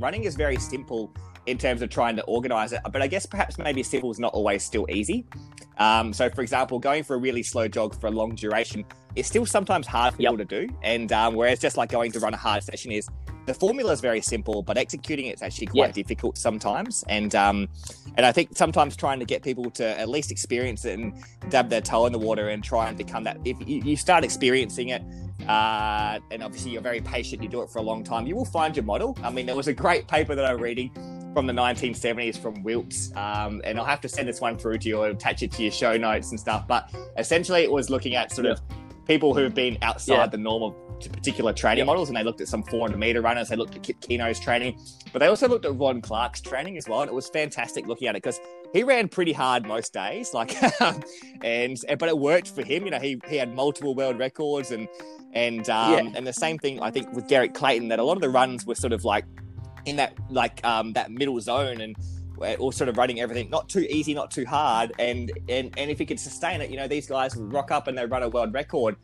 running is very simple in terms of trying to organize it, but I guess perhaps maybe simple is not always still easy. Um, so, for example, going for a really slow jog for a long duration is still sometimes hard for yep. people to do. And um, whereas just like going to run a hard session is the formula is very simple, but executing it's actually quite yeah. difficult sometimes. And um, and I think sometimes trying to get people to at least experience it and dab their toe in the water and try and become that. If you start experiencing it, uh, and obviously you're very patient, you do it for a long time, you will find your model. I mean, there was a great paper that I'm reading from the 1970s from Wilks, um, and I'll have to send this one through to you or attach it to your show notes and stuff. But essentially, it was looking at sort of people who have been outside yeah. the norm of particular training yeah. models, and they looked at some 400 meter runners. They looked at Kip Keino's training, but they also looked at Ron Clarke's training as well, and it was fantastic looking at it because he ran pretty hard most days, like, and but it worked for him. You know, he he had multiple world records, and and um, yeah. and the same thing I think with Derek Clayton that a lot of the runs were sort of like in that like um, that middle zone and or sort of running everything not too easy, not too hard, and and and if he could sustain it, you know, these guys rock up and they run a world record.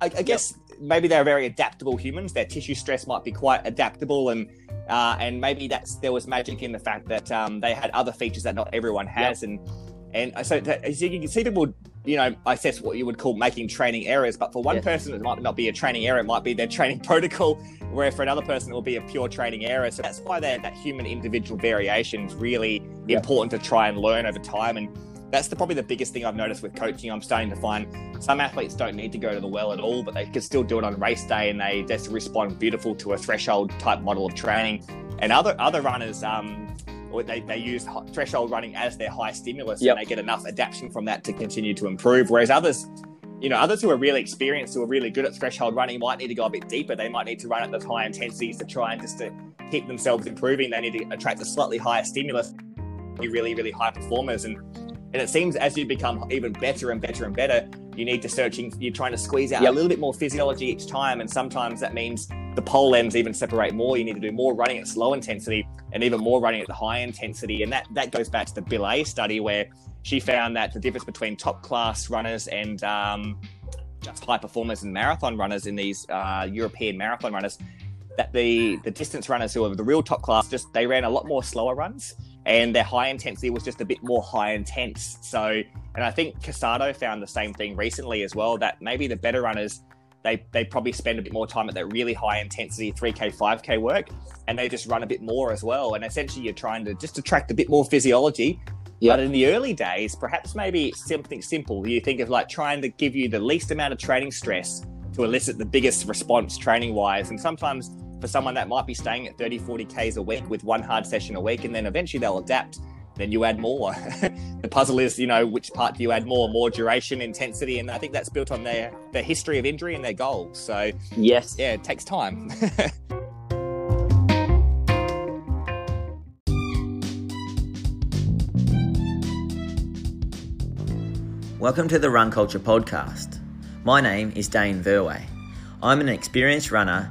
I, I guess yep. maybe they're very adaptable humans. Their tissue stress might be quite adaptable, and uh, and maybe that's there was magic in the fact that um, they had other features that not everyone has, yep. and and so as you can see people you know assess what you would call making training errors but for one person it might not be a training error it might be their training protocol where for another person it will be a pure training error so that's why that, that human individual variation is really important to try and learn over time and that's the, probably the biggest thing I've noticed with coaching. I'm starting to find some athletes don't need to go to the well at all, but they can still do it on race day, and they just respond beautiful to a threshold type model of training. And other other runners, um, they, they use threshold running as their high stimulus, yep. and they get enough adaptation from that to continue to improve. Whereas others, you know, others who are really experienced, who are really good at threshold running, might need to go a bit deeper. They might need to run at those high intensities to try and just to keep themselves improving. They need to attract a slightly higher stimulus. Be really, really high performers, and and it seems as you become even better and better and better, you need to searching, you're trying to squeeze out yep. a little bit more physiology each time. And sometimes that means the pole ends even separate more. You need to do more running at slow intensity and even more running at the high intensity. And that, that goes back to the Billat study where she found that the difference between top class runners and um, just high performers and marathon runners in these uh, European marathon runners, that the, the distance runners who are the real top class, just they ran a lot more slower runs and their high intensity was just a bit more high intense. So, and I think Casado found the same thing recently as well that maybe the better runners they they probably spend a bit more time at that really high intensity 3k 5k work and they just run a bit more as well and essentially you're trying to just attract a bit more physiology yep. but in the early days perhaps maybe something simple you think of like trying to give you the least amount of training stress to elicit the biggest response training wise and sometimes for someone that might be staying at 30, 40 Ks a week with one hard session a week, and then eventually they'll adapt. Then you add more. the puzzle is, you know, which part do you add more? More duration, intensity, and I think that's built on their their history of injury and their goals. So yes, yeah, it takes time. Welcome to the Run Culture Podcast. My name is Dane Verway. I'm an experienced runner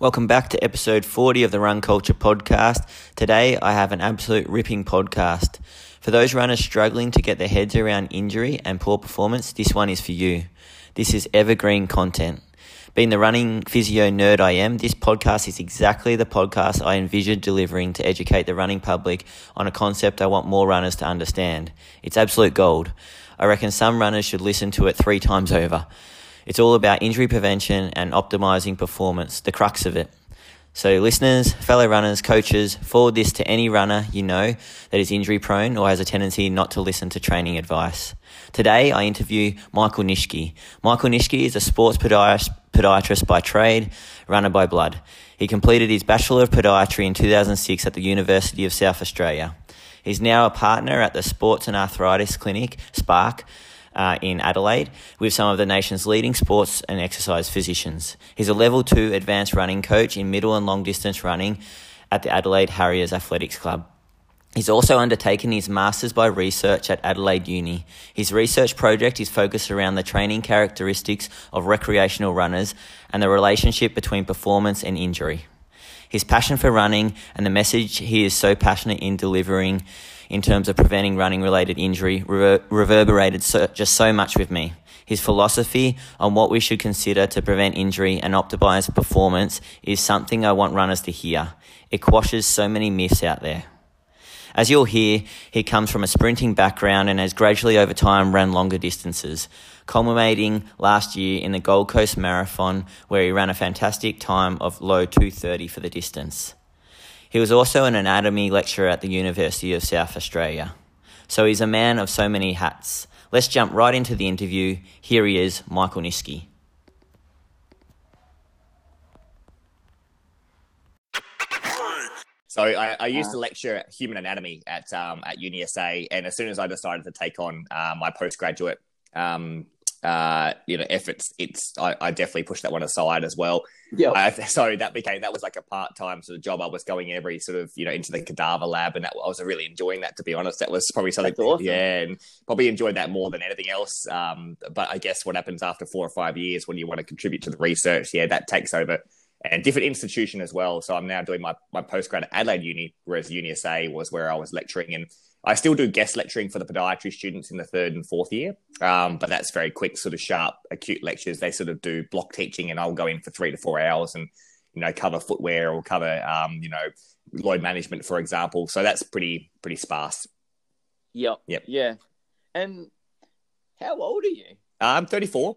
Welcome back to episode 40 of the Run Culture podcast. Today I have an absolute ripping podcast. For those runners struggling to get their heads around injury and poor performance, this one is for you. This is evergreen content. Being the running physio nerd I am, this podcast is exactly the podcast I envisioned delivering to educate the running public on a concept I want more runners to understand. It's absolute gold. I reckon some runners should listen to it three times over. It's all about injury prevention and optimizing performance, the crux of it. So, listeners, fellow runners, coaches, forward this to any runner you know that is injury prone or has a tendency not to listen to training advice. Today, I interview Michael Nitschke. Michael Nitschke is a sports podiatrist by trade, runner by blood. He completed his Bachelor of Podiatry in 2006 at the University of South Australia. He's now a partner at the Sports and Arthritis Clinic, Spark, uh, in Adelaide with some of the nation's leading sports and exercise physicians. He's a level two advanced running coach in middle and long distance running at the Adelaide Harriers Athletics Club. He's also undertaken his Masters by Research at Adelaide Uni. His research project is focused around the training characteristics of recreational runners and the relationship between performance and injury. His passion for running and the message he is so passionate in delivering in terms of preventing running related injury rever- reverberated so, just so much with me. His philosophy on what we should consider to prevent injury and optimize performance is something I want runners to hear. It quashes so many myths out there. As you'll hear, he comes from a sprinting background and has gradually over time ran longer distances, culminating last year in the Gold Coast Marathon where he ran a fantastic time of low 230 for the distance. He was also an anatomy lecturer at the University of South Australia. So he's a man of so many hats. Let's jump right into the interview. Here he is, Michael Nitschke. So I, I used to lecture human anatomy at um, at UniSA, and as soon as I decided to take on uh, my postgraduate um, uh, you know efforts, it's I, I, definitely pushed that one aside as well. Yeah. Uh, so that became that was like a part time sort of job. I was going every sort of you know into the cadaver lab, and that I was really enjoying that. To be honest, that was probably something. Awesome. Yeah, and probably enjoyed that more than anything else. Um, but I guess what happens after four or five years when you want to contribute to the research, yeah, that takes over and different institution as well. So I'm now doing my, my postgrad at Adelaide Uni, whereas UniSA was where I was lecturing. And I still do guest lecturing for the podiatry students in the third and fourth year. Um, but that's very quick, sort of sharp, acute lectures. They sort of do block teaching, and I'll go in for three to four hours and, you know, cover footwear or cover, um, you know, load management, for example. So that's pretty, pretty sparse. Yep. Yep. Yeah. And how old are you? I'm 34.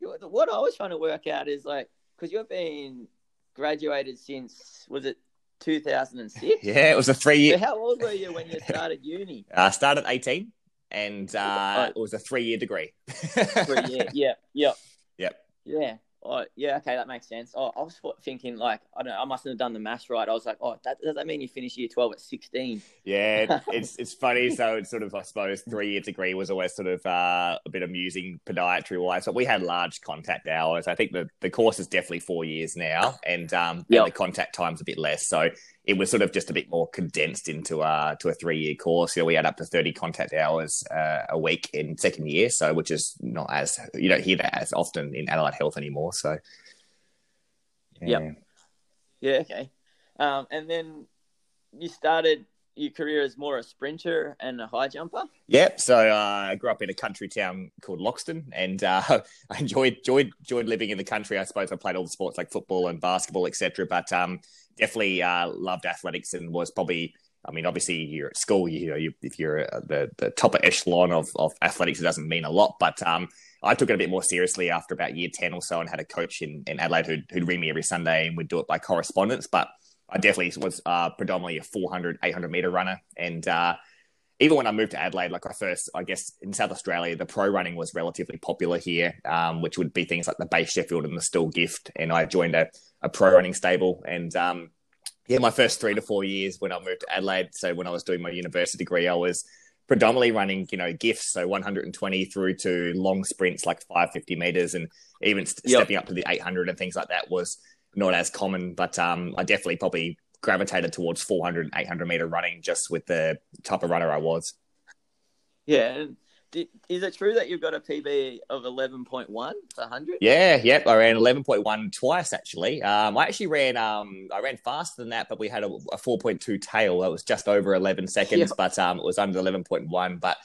What I was trying to work out is like, because you've been graduated since was it 2006? Yeah, it was a three year. So how old were you when you started uni? I started 18, and uh, it was a three year degree. three year, yeah, yeah, yep, yeah. Oh, yeah, okay, that makes sense. Oh, I was thinking like I don't know, I mustn't have done the maths right. I was like, oh, that, does that mean you finish year twelve at sixteen? Yeah, it's it's funny. So it's sort of I suppose three year degree was always sort of uh, a bit amusing podiatry wise, but we had large contact hours. I think the the course is definitely four years now, and um, yep. and the contact time's a bit less. So it was sort of just a bit more condensed into uh to a three year course. You know, we had up to thirty contact hours uh, a week in second year, so which is not as you don't hear that as often in allied health anymore. So, yeah, yep. yeah, okay. Um, and then you started your career as more a sprinter and a high jumper. Yep. So uh, I grew up in a country town called Loxton, and uh, I enjoyed enjoyed enjoyed living in the country. I suppose I played all the sports like football and basketball, etc. But um, definitely uh, loved athletics and was probably. I mean, obviously, you're at school. You know, you, if you're the the top echelon of, of athletics, it doesn't mean a lot. But um, I took it a bit more seriously after about year ten or so, and had a coach in, in Adelaide who'd, who'd ring me every Sunday, and we'd do it by correspondence. But I definitely was uh, predominantly a 400, 800 meter runner, and uh, even when I moved to Adelaide, like I first, I guess in South Australia, the pro running was relatively popular here, um, which would be things like the Bay Sheffield and the Stawell Gift. And I joined a, a pro running stable. And um, yeah, my first three to four years when I moved to Adelaide, so when I was doing my university degree, I was predominantly running, you know, gifts, so 120 through to long sprints like 550 meters, and even st- yep. stepping up to the 800 and things like that was not as common. But um, I definitely probably gravitated towards 400 800 meter running just with the type of runner I was. Yeah. Is it true that you've got a PB of 11.1 for 100? Yeah, yep. I ran 11.1 twice actually. Um, I actually ran um, I ran faster than that, but we had a, a 4.2 tail that was just over 11 seconds, yeah. but um, it was under 11.1. But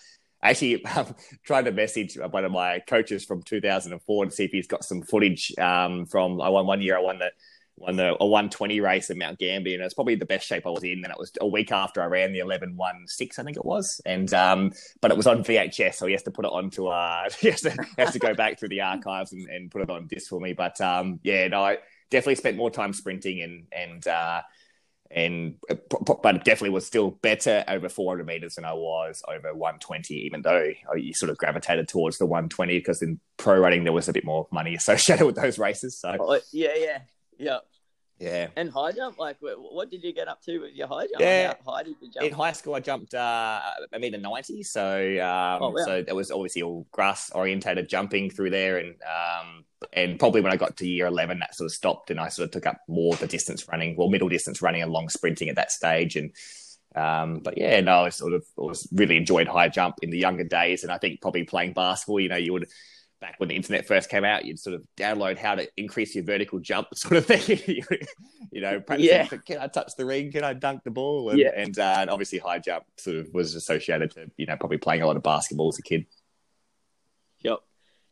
I actually um, tried to message one of my coaches from 2004 to see if he's got some footage um, from. I won one year. I won the won the a 120 race in Mount Gambier, and it's probably the best shape I was in. And it was a week after I ran the 11 1 6, I think it was. And um, but it was on VHS, so he has to put it onto uh, he has to, has to go back through the archives and, and put it on disc for me. But um, yeah, no, I definitely spent more time sprinting and and uh, and uh, but definitely was still better over 400 meters than I was over 120, even though you sort of gravitated towards the 120 because in pro running there was a bit more money associated with those races. So yeah, yeah, yeah. Yeah. And high jump, like, what did you get up to with your high jump? Yeah. How high did you jump? In high school, I jumped uh, a meter ninety, so um, oh, wow. so it was obviously all grass orientated jumping through there, and um, and probably when I got to year eleven, that sort of stopped, and I sort of took up more the distance running, well, middle distance running and long sprinting at that stage, and um, but yeah, no, I sort of was really enjoyed high jump in the younger days, and I think probably playing basketball, you know, you would back when the internet first came out, you'd sort of download how to increase your vertical jump sort of thing. you know, yeah. can I touch the ring? Can I dunk the ball? And, yeah. and, uh, and obviously high jump sort of was associated to, you know, probably playing a lot of basketball as a kid. Yep.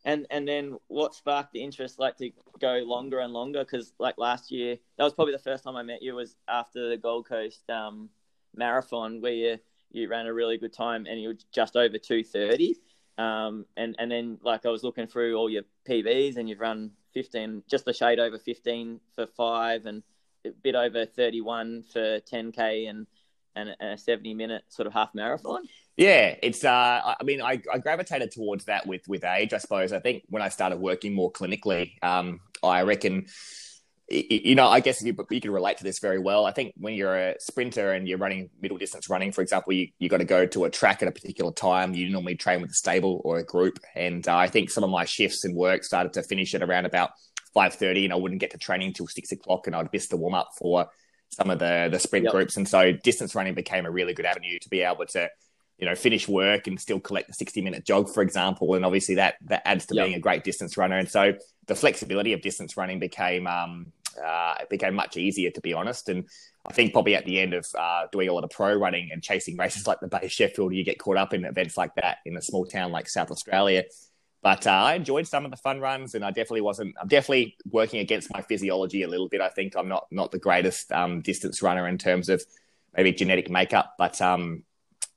And and then what sparked the interest like to go longer and longer? Because like last year, that was probably the first time I met you was after the Gold Coast um, marathon where you, you ran a really good time and you were just over 230 um, and and then like I was looking through all your PBs, and you've run 15, just a shade over 15 for five, and a bit over 31 for 10k, and and a 70 minute sort of half marathon. Yeah, it's. Uh, I mean, I, I gravitated towards that with with age. I suppose. I think when I started working more clinically, um, I reckon you know, I guess you, you can relate to this very well. I think when you're a sprinter and you're running middle distance running, for example, you, you got to go to a track at a particular time. You normally train with a stable or a group. And uh, I think some of my shifts in work started to finish at around about 5.30 and I wouldn't get to training until 6 o'clock and I'd miss the warm up for some of the, the sprint yep. groups. And so distance running became a really good avenue to be able to, you know, finish work and still collect the 60 minute jog, for example. And obviously that, that adds to yep. being a great distance runner. And so the flexibility of distance running became, um, uh, it became much easier, to be honest. And I think probably at the end of uh, doing a lot of pro running and chasing races like the Bay of Sheffield, you get caught up in events like that in a small town like South Australia. But uh, I enjoyed some of the fun runs, and I definitely wasn't. I'm definitely working against my physiology a little bit. I think I'm not not the greatest um, distance runner in terms of maybe genetic makeup, but um,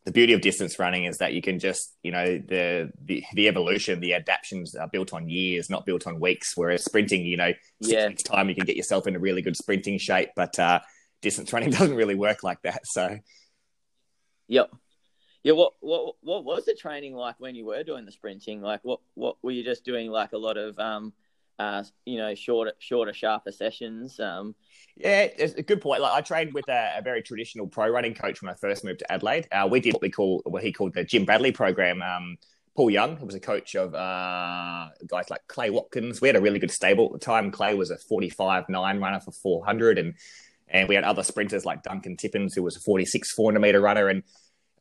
the beauty of distance running is that you can just, you know, the, the the, evolution, the adaptations are built on years, not built on weeks. Whereas sprinting, you know, yeah. weeks time you can get yourself in a really good sprinting shape, but uh, distance running doesn't really work like that. So, yep, yeah. What what what was the training like when you were doing the sprinting? Like, what what were you just doing? Like a lot of um, uh, you know, shorter, shorter, sharper sessions. Um, yeah, it's a good point. Like I trained with a, a, very traditional pro running coach when I first moved to Adelaide. Uh, we did what we call what he called the Jim Bradley program. Um, Paul Young, who was a coach of uh, guys like Clay Watkins. We had a really good stable at the time. Clay was a 45 9 runner for 400, and and we had other sprinters like Duncan Tippins, who was a 46 400 meter runner. And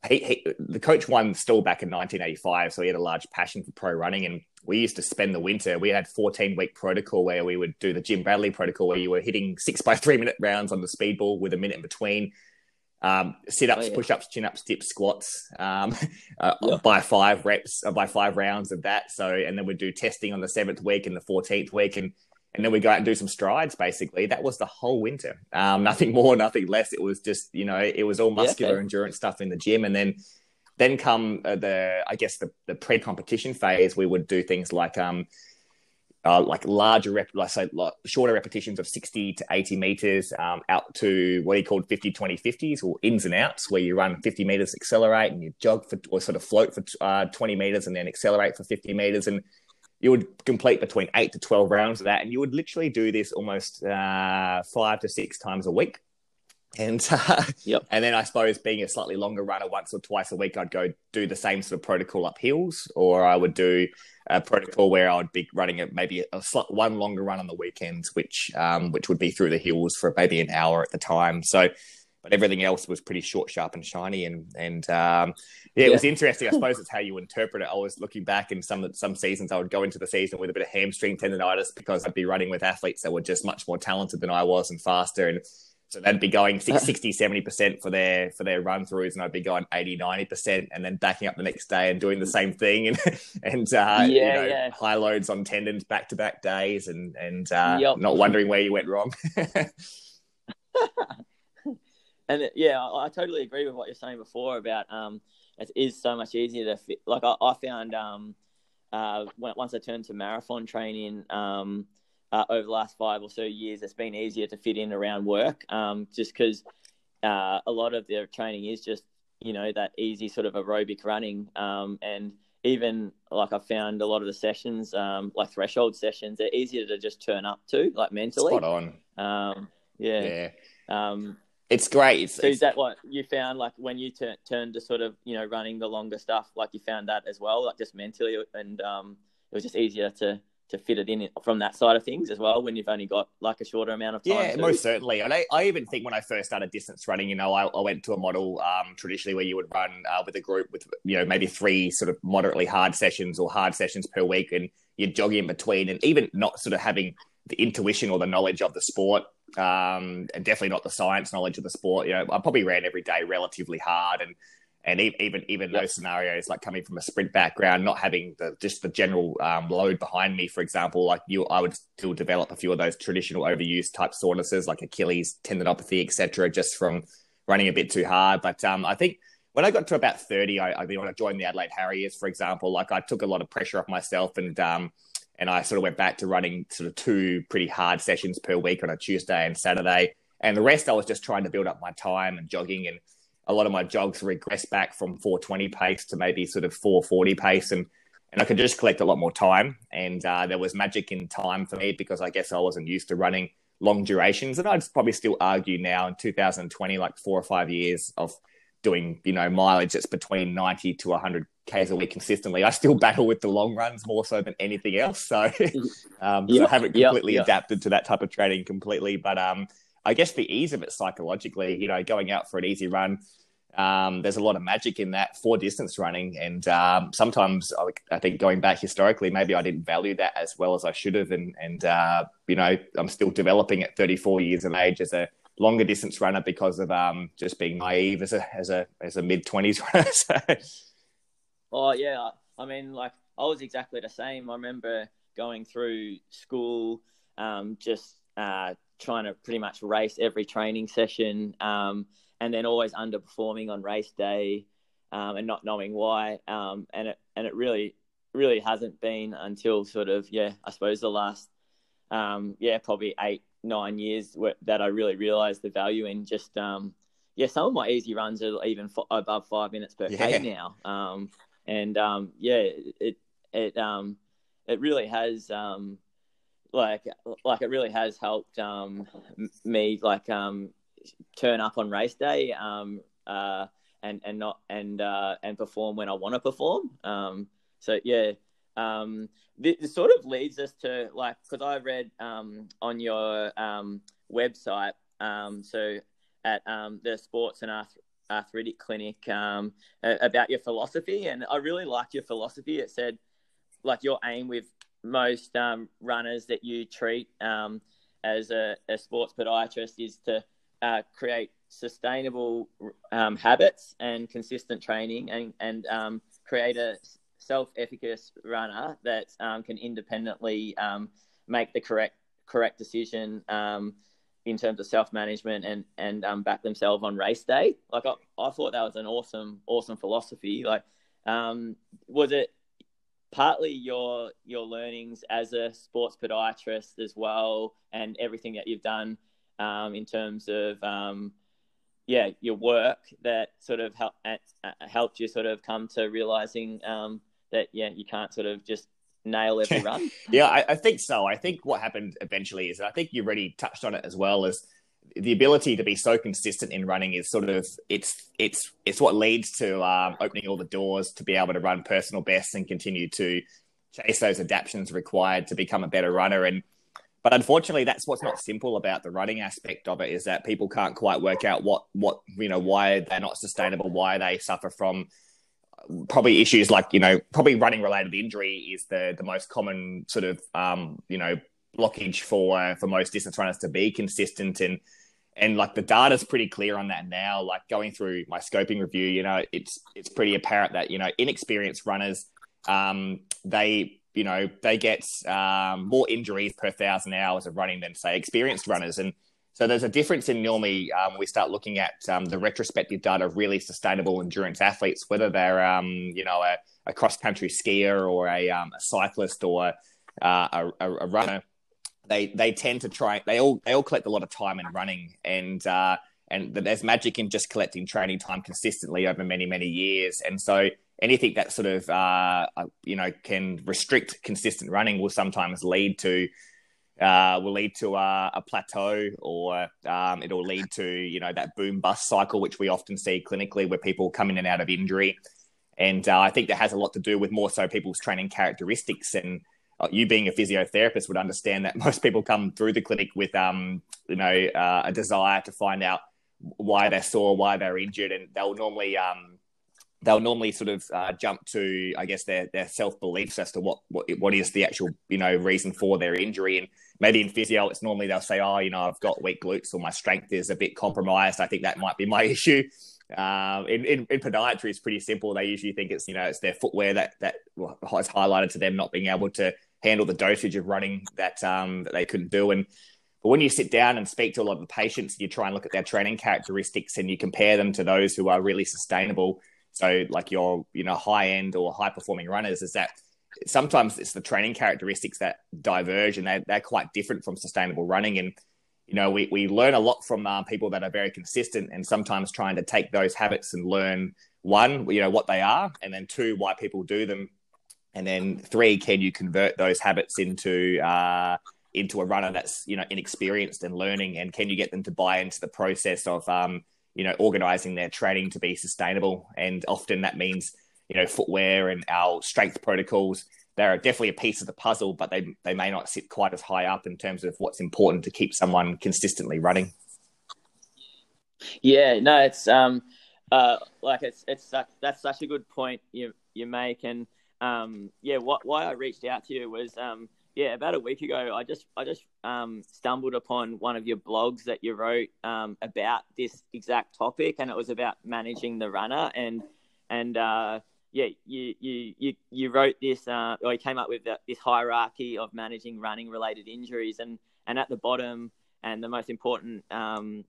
he, he, the coach won Stawell back in 1985, so he had a large passion for pro running. And we used to spend the winter. We had 14 week protocol where we would do the Jim Bradley protocol, where you were hitting six by three minute rounds on the speedball with a minute in between. Um, sit ups, oh, yeah. push ups, chin ups, dips, squats um, uh, yeah. by five reps, uh, by five rounds of that. So, and then we'd do testing on the seventh week and the 14th week. And, and then we go out and do some strides basically. That was the whole winter. Um, nothing more, nothing less. It was just, you know, it was all muscular yeah, okay. endurance stuff in the gym. And then, then come uh, the, I guess the, the pre-competition phase. We would do things like, um, uh, like larger, rep- like say, like shorter repetitions of 60 to 80 meters um, out to what he called 50, 20, 50s or ins and outs, where you run 50 meters, accelerate, and you jog for, or sort of float for uh, 20 meters and then accelerate for 50 meters. And you would complete between eight to 12 rounds of that. And you would literally do this almost uh, five to six times a week. And uh, yep. and then I suppose being a slightly longer runner, once or twice a week, I'd go do the same sort of protocol up hills, or I would do a protocol where I would be running a, maybe a one longer run on the weekends, which um, which would be through the hills for maybe an hour at the time. So, but everything else was pretty short, sharp, and shiny. And and um, yeah, it yeah. was interesting. I suppose it's how you interpret it. I was looking back in some some seasons, I would go into the season with a bit of hamstring tendonitis because I'd be running with athletes that were just much more talented than I was and faster and so they'd be going 60, 70% for their for their run throughs, and I'd be going 80, 90%, and then backing up the next day and doing the same thing, and and uh, yeah, you know, yeah. high loads on tendons back to back days, and and uh, yep. not wondering where you went wrong. and uh, yeah, I, I, totally agree with what you're saying before about um, it is so much easier to fit. Like I, I found um, uh, when, once I turned to marathon training, um uh, over the last five or so years, it's been easier to fit in around work, um, just because uh, a lot of their training is just you know that easy sort of aerobic running, um, and even like I found a lot of the sessions, um, like threshold sessions, they're easier to just turn up to, like mentally. Spot on. Um, Yeah. Yeah. Um, It's great. It's, so it's, is that what you found like when you tur- turned to sort of you know running the longer stuff? Like you found that as well, like just mentally, and um, it was just easier to to fit it in from that side of things as well when you've only got like a shorter amount of time. Yeah, too. most certainly. And I, I even think when I first started distance running, you know, I, I went to a model um, traditionally where you would run uh, with a group with, you know, maybe three sort of moderately hard sessions or hard sessions per week, and you're jogging in between, and even not sort of having the intuition or the knowledge of the sport, um, and definitely not the science knowledge of the sport. You know, I probably ran every day relatively hard, and and even even Yep. those scenarios like coming from a sprint background not having the just the general um, load behind me for example like you i would still develop a few of those traditional overuse type sorenesses like achilles tendinopathy etc just from running a bit too hard but um, i think when i got to about 30 i, I mean, when i joined the adelaide harriers for example like i took a lot of pressure off myself and um, and i sort of went back to running sort of two pretty hard sessions per week on a tuesday and saturday. And the rest i was just trying to build up my time and jogging. And a lot of my jogs regressed back from 420 pace to maybe sort of 440 pace. And and I could just collect a lot more time. And uh, there was magic in time for me because I guess I wasn't used to running long durations. And I'd probably still argue now in 2020 like four or five years of doing you know mileage that's between 90 to 100 k's a week consistently I still battle with the long runs more so than anything else so um, so I haven't yep, completely yep. adapted to that type of training completely but um I guess the ease of it psychologically, you know, going out for an easy run, um, there's a lot of magic in that for distance running. And um, sometimes I, I think going back historically, maybe I didn't value that as well as I should have. And, and uh, you know, I'm still developing at 34 years of age as a longer distance runner because of um, just being naive as a, as a, as a mid 20s runner. so, Oh yeah, I- mean, like I was exactly the same. I remember going through school, um, just uh, trying to pretty much race every training session, um, and then always underperforming on race day, um, and not knowing why. Um, and it and it really really hasn't been until sort of yeah, I suppose the last um, yeah probably eight nine years that I really realised the value in just um, yeah some of my easy runs are even f- above five minutes per Yeah. k now. Um, and um, yeah, it it um, it really has um, like like it really has helped um, me like um, turn up on race day um, uh, and and not and uh, and perform when I want to perform. Um, so yeah, um, this, this sort of leads us to like because I read um, on your um, website um, so at um, the sports and arthritic clinic um, about your philosophy and I really liked your philosophy. It said like your aim with most um, runners that you treat um, as a, a sports podiatrist is to uh, create sustainable um, habits and consistent training and, and um, create a self-efficacious runner that um, can independently um, make the correct correct decision in terms of self-management and and um, back themselves on race day. Like I, I thought that was an awesome awesome philosophy. Like um, was it partly your your learnings as a sports podiatrist as well, and everything that you've done um, in terms of um, yeah your work that sort of help, uh, helped you sort of come to realizing um, that yeah you can't sort of just nail every run. Yeah, I, I think so. I think what happened eventually is, I think you already touched on it as well, is the ability to be so consistent in running is sort of it's it's it's what leads to um, opening all the doors to be able to run personal bests and continue to chase those adaptations required to become a better runner. And but unfortunately, that's what's not simple about the running aspect of it is that people can't quite work out what what you know why they're not sustainable, why they suffer from probably issues like you know probably running related injury is the the most common sort of um, you know blockage for for most distance runners to be consistent. And and like the data's pretty clear on that now like going through my scoping review you know it's it's pretty apparent that you know inexperienced runners um, they you know they get um, more injuries per thousand hours of running than say experienced runners. And so there's a difference in normally um, we start looking at um, the retrospective data of really sustainable endurance athletes, whether they're um, you know a, a cross country skier or a, um, a cyclist or uh, a, a, runner. They they tend to try. They all they all collect a lot of time in running, and uh, and there's magic in just collecting training time consistently over many many years. And so anything that sort of uh, you know can restrict consistent running will sometimes lead to uh, will lead to a, a plateau or um, it'll lead to you know that boom bust cycle which we often see clinically where people come in and out of injury. And uh, i think that has a lot to do with more so people's training characteristics. And uh, you being a physiotherapist would understand that most people come through the clinic with um, you know uh, a desire to find out why they're sore why they're injured. And they'll normally um, they'll normally sort of uh, jump to, I guess, their their self beliefs as to what, what what is the actual you know reason for their injury. And maybe in physio, it's normally they'll say, oh, you know, I've got weak glutes or my strength is a bit compromised. I think that might be my issue. Um, in, in, in podiatry, it's pretty simple. They usually think it's you know it's their footwear that that has highlighted to them not being able to handle the dosage of running that um, that they couldn't do. And but when you sit down and speak to a lot of the patients, you try and look at their training characteristics and you compare them to those who are really sustainable so like your, you know, high end or high performing runners is that sometimes it's the training characteristics that diverge and they're, they're quite different from sustainable running. And, you know, we, we learn a lot from uh, people that are very consistent and sometimes trying to take those habits and learn one, you know, what they are, and then two, why people do them. And then three, can you convert those habits into, uh, into a runner that's, you know, inexperienced and learning? And can you get them to buy into the process of, um, you know, organizing their training to be sustainable. And often that means, you know, footwear and our strength protocols. They're definitely a piece of the puzzle, but they, they may not sit quite as high up in terms of what's important to keep someone consistently running. Yeah, no, it's um, uh, like it's it's such, that's such a good point you you make, and um, yeah, what why I reached out to you was um, yeah, about a week ago, I just I just um, stumbled upon one of your blogs that you wrote um, about this exact topic, and it was about managing the runner. And and uh, yeah, you you you you wrote this, uh, or you came up with this hierarchy of managing running related injuries, and and at the bottom, and the most important um,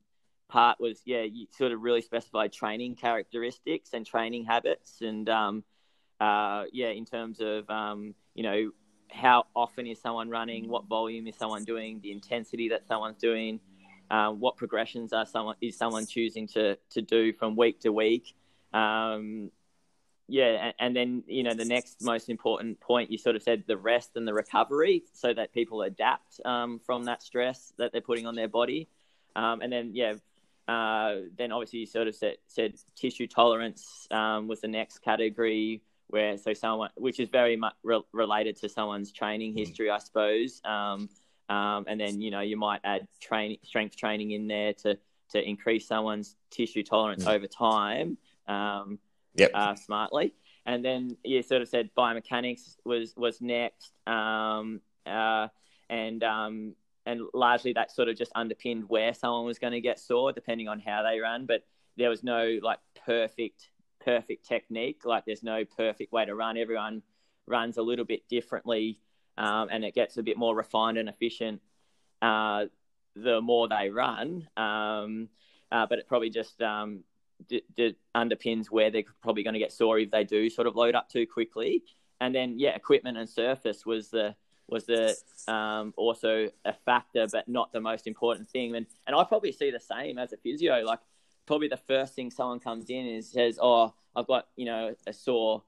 part was yeah, you sort of really specified training characteristics and training habits, and um, uh, yeah, in terms of um, you know how often is someone running, what volume is someone doing, the intensity that someone's doing, um, what progressions are someone is someone choosing to to do from week to week. Um, yeah, and, and, then you know the next most important point you sort of said the rest and the recovery, so that people adapt um, from that stress that they're putting on their body, um, and then yeah. Uh, then obviously you sort of said, said tissue tolerance um, was the next category where so someone which is very much re- related to someone's training mm. history, I suppose. Um, um, and then you know you might add training strength training in there to to increase someone's tissue tolerance mm. over time. Um, yep. Uh, smartly. And then you sort of said biomechanics was was next, um, uh, and um, and largely that sort of just underpinned where someone was going to get sore, depending on how they ran. But there was no like perfect perfect technique. Like there's no perfect way to run. Everyone runs a little bit differently, um, and it gets a bit more refined and efficient uh, the more they run. Um, uh, but it probably just um, d- d- underpins where they're probably going to get sore if they do sort of load up too quickly. And then yeah, equipment and surface was the was the um, also a factor, but not the most important thing. And and I probably see the same as a physio. Like probably the first thing someone comes in is says, "Oh, I've got you know a sore,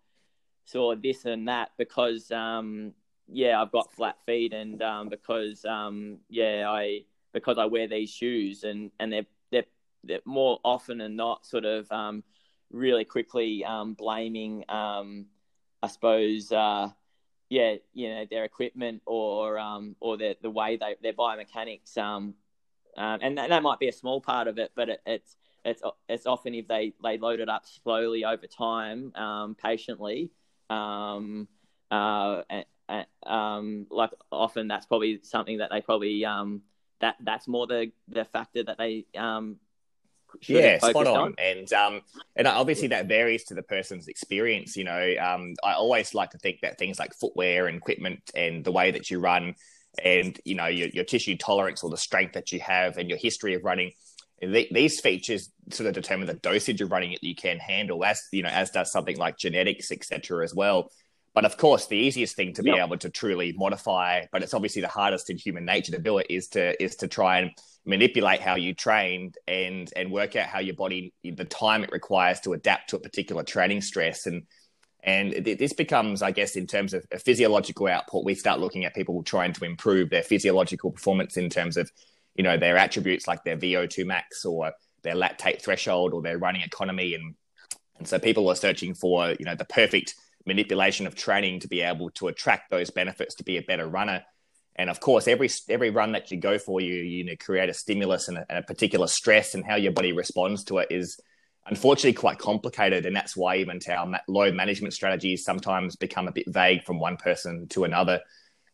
sore this and that because um, yeah, I've got flat feet and um, because um, yeah, I because I wear these shoes and and they're more often than not sort of um, really quickly um, blaming um, I suppose uh, yeah you know their equipment or um, or their the way they their biomechanics um, um, and that, that might be a small part of it, but it, it's it's it's often if they they load it up slowly over time, patiently. Uh, and, um, like often that's probably something that they probably that that's more the the factor that they um, yeah, spot on. on. And um, and obviously that varies to the person's experience. You know, um, I always like to think that things like footwear and equipment and the way that you run, and you know your, your tissue tolerance or the strength that you have and your history of running these features sort of determine the dosage of running it that you can handle, as you know, as does something like genetics, etc., as well. But of course, the easiest thing to be yep. able to truly modify, but it's obviously the hardest in human nature to do it, is to is to try and manipulate how you train and and work out how your body the time it requires to adapt to a particular training stress and And this becomes, I guess, in terms of a physiological output, we start looking at people trying to improve their physiological performance in terms of, you know, their attributes like their VO2 max or their lactate threshold or their running economy. And, and so people are searching for, you know, the perfect manipulation of training to be able to attract those benefits to be a better runner. And of course, every every run that you go for, you you know, create a stimulus and a, and a particular stress, and how your body responds to it is unfortunately quite complicated. And that's why even our load management strategies sometimes become a bit vague from one person to another.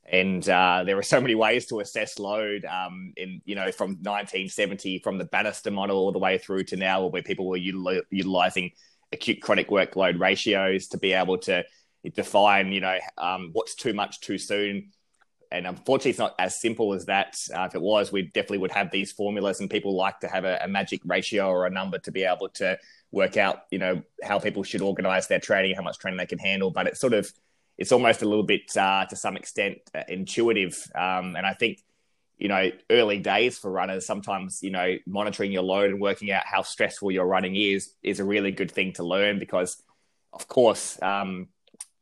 And uh, there are so many ways to assess load um, in, you know, from 1970, from the Banister model all the way through to now where people were util- utilizing acute chronic workload ratios to be able to define, you know, um, what's too much too soon and unfortunately, it's not as simple as that. Uh, if it was, we definitely would have these formulas, and people like to have a, a, magic ratio or a number to be able to work out, you know, how people should organize their training, how much training they can handle. But it's sort of, it's almost a little bit, uh, to some extent, uh, intuitive. Um, and I think, you know, early days for runners, sometimes, you know, monitoring your load and working out how stressful your running is is a really good thing to learn because, of course. Um,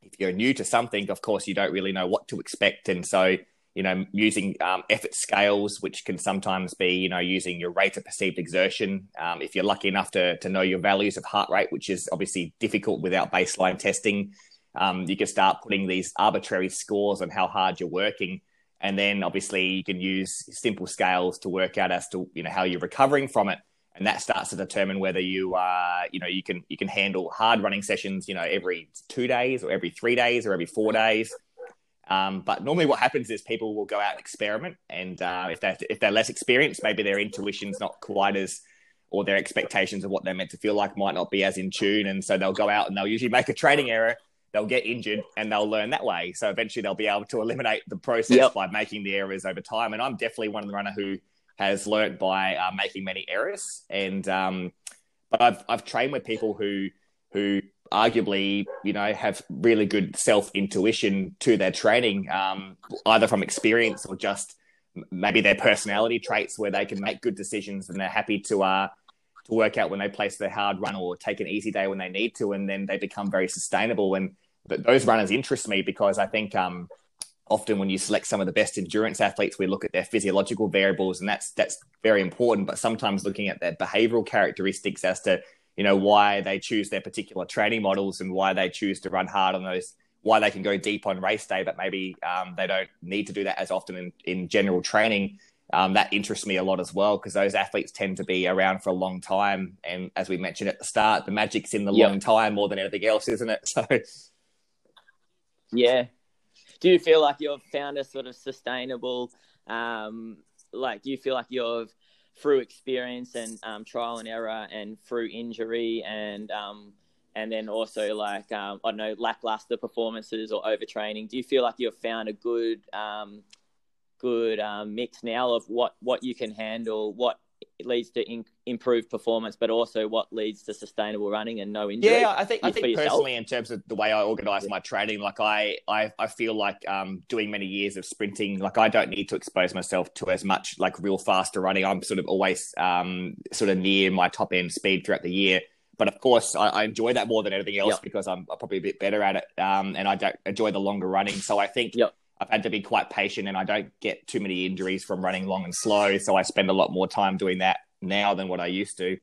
if you're new to something, of course, you don't really know what to expect. And so, you know, using um, effort scales, which can sometimes be, you know, using your rate of perceived exertion. Um, if you're lucky enough to, to know your values of heart rate, which is obviously difficult without baseline testing, um, you can start putting these arbitrary scores on how hard you're working. And then obviously you can use simple scales to work out as to, you know, how you're recovering from it. And that starts to determine whether you uh, you know you can you can handle hard running sessions you know every two days or every three days or every four days. Um, but normally what happens is people will go out and experiment. And uh, if they if they're less experienced maybe their intuition's not quite as or their expectations of what they're meant to feel like might not be as in tune. And so they'll go out and they'll usually make a training error they'll get injured and they'll learn that way so eventually they'll be able to eliminate the process yep. by making the errors over time and i'm definitely one of the runner who has learnt by uh, making many errors. And um, but I've I've trained with people who who arguably you know have really good self intuition to their training, um, either from experience or just maybe their personality traits where they can make good decisions and they're happy to uh to work out when they place their hard run or take an easy day when they need to, and then they become very sustainable. And those runners interest me because I think um, often when you select some of the best endurance athletes, we look at their physiological variables, and that's that's very important. But sometimes looking at their behavioral characteristics as to you know why they choose their particular training models and why they choose to run hard on those, why they can go deep on race day, but maybe um, they don't need to do that as often in, in general training. Um, that interests me a lot as well because those athletes tend to be around for a long time, and as we mentioned at the start, the magic's in the yep. long time more than anything else, isn't it? So. Yeah, do you feel like you've found a sort of sustainable, um, like, do you feel like you've through experience and um, trial and error and through injury and um, and then also like um, I don't know lackluster performances or overtraining. Do you feel like you've found a good um, good um, mix now of what what you can handle, what leads to in, improved performance, but also what leads to sustainable running and no injury. Yeah, I think I think personally, in terms of the way I organize my training, like I I, I feel like um, doing many years of sprinting, like I don't need to expose myself to as much like real faster running. I'm sort of always um, sort of near my top end speed throughout the year. But of course, I, I enjoy that more than anything else yep. because I'm probably a bit better at it, um, and I don't enjoy the longer running. So I think yep. I've had to be quite patient and I don't get too many injuries from running long and slow. So I spend a lot more time doing that now than what I used to.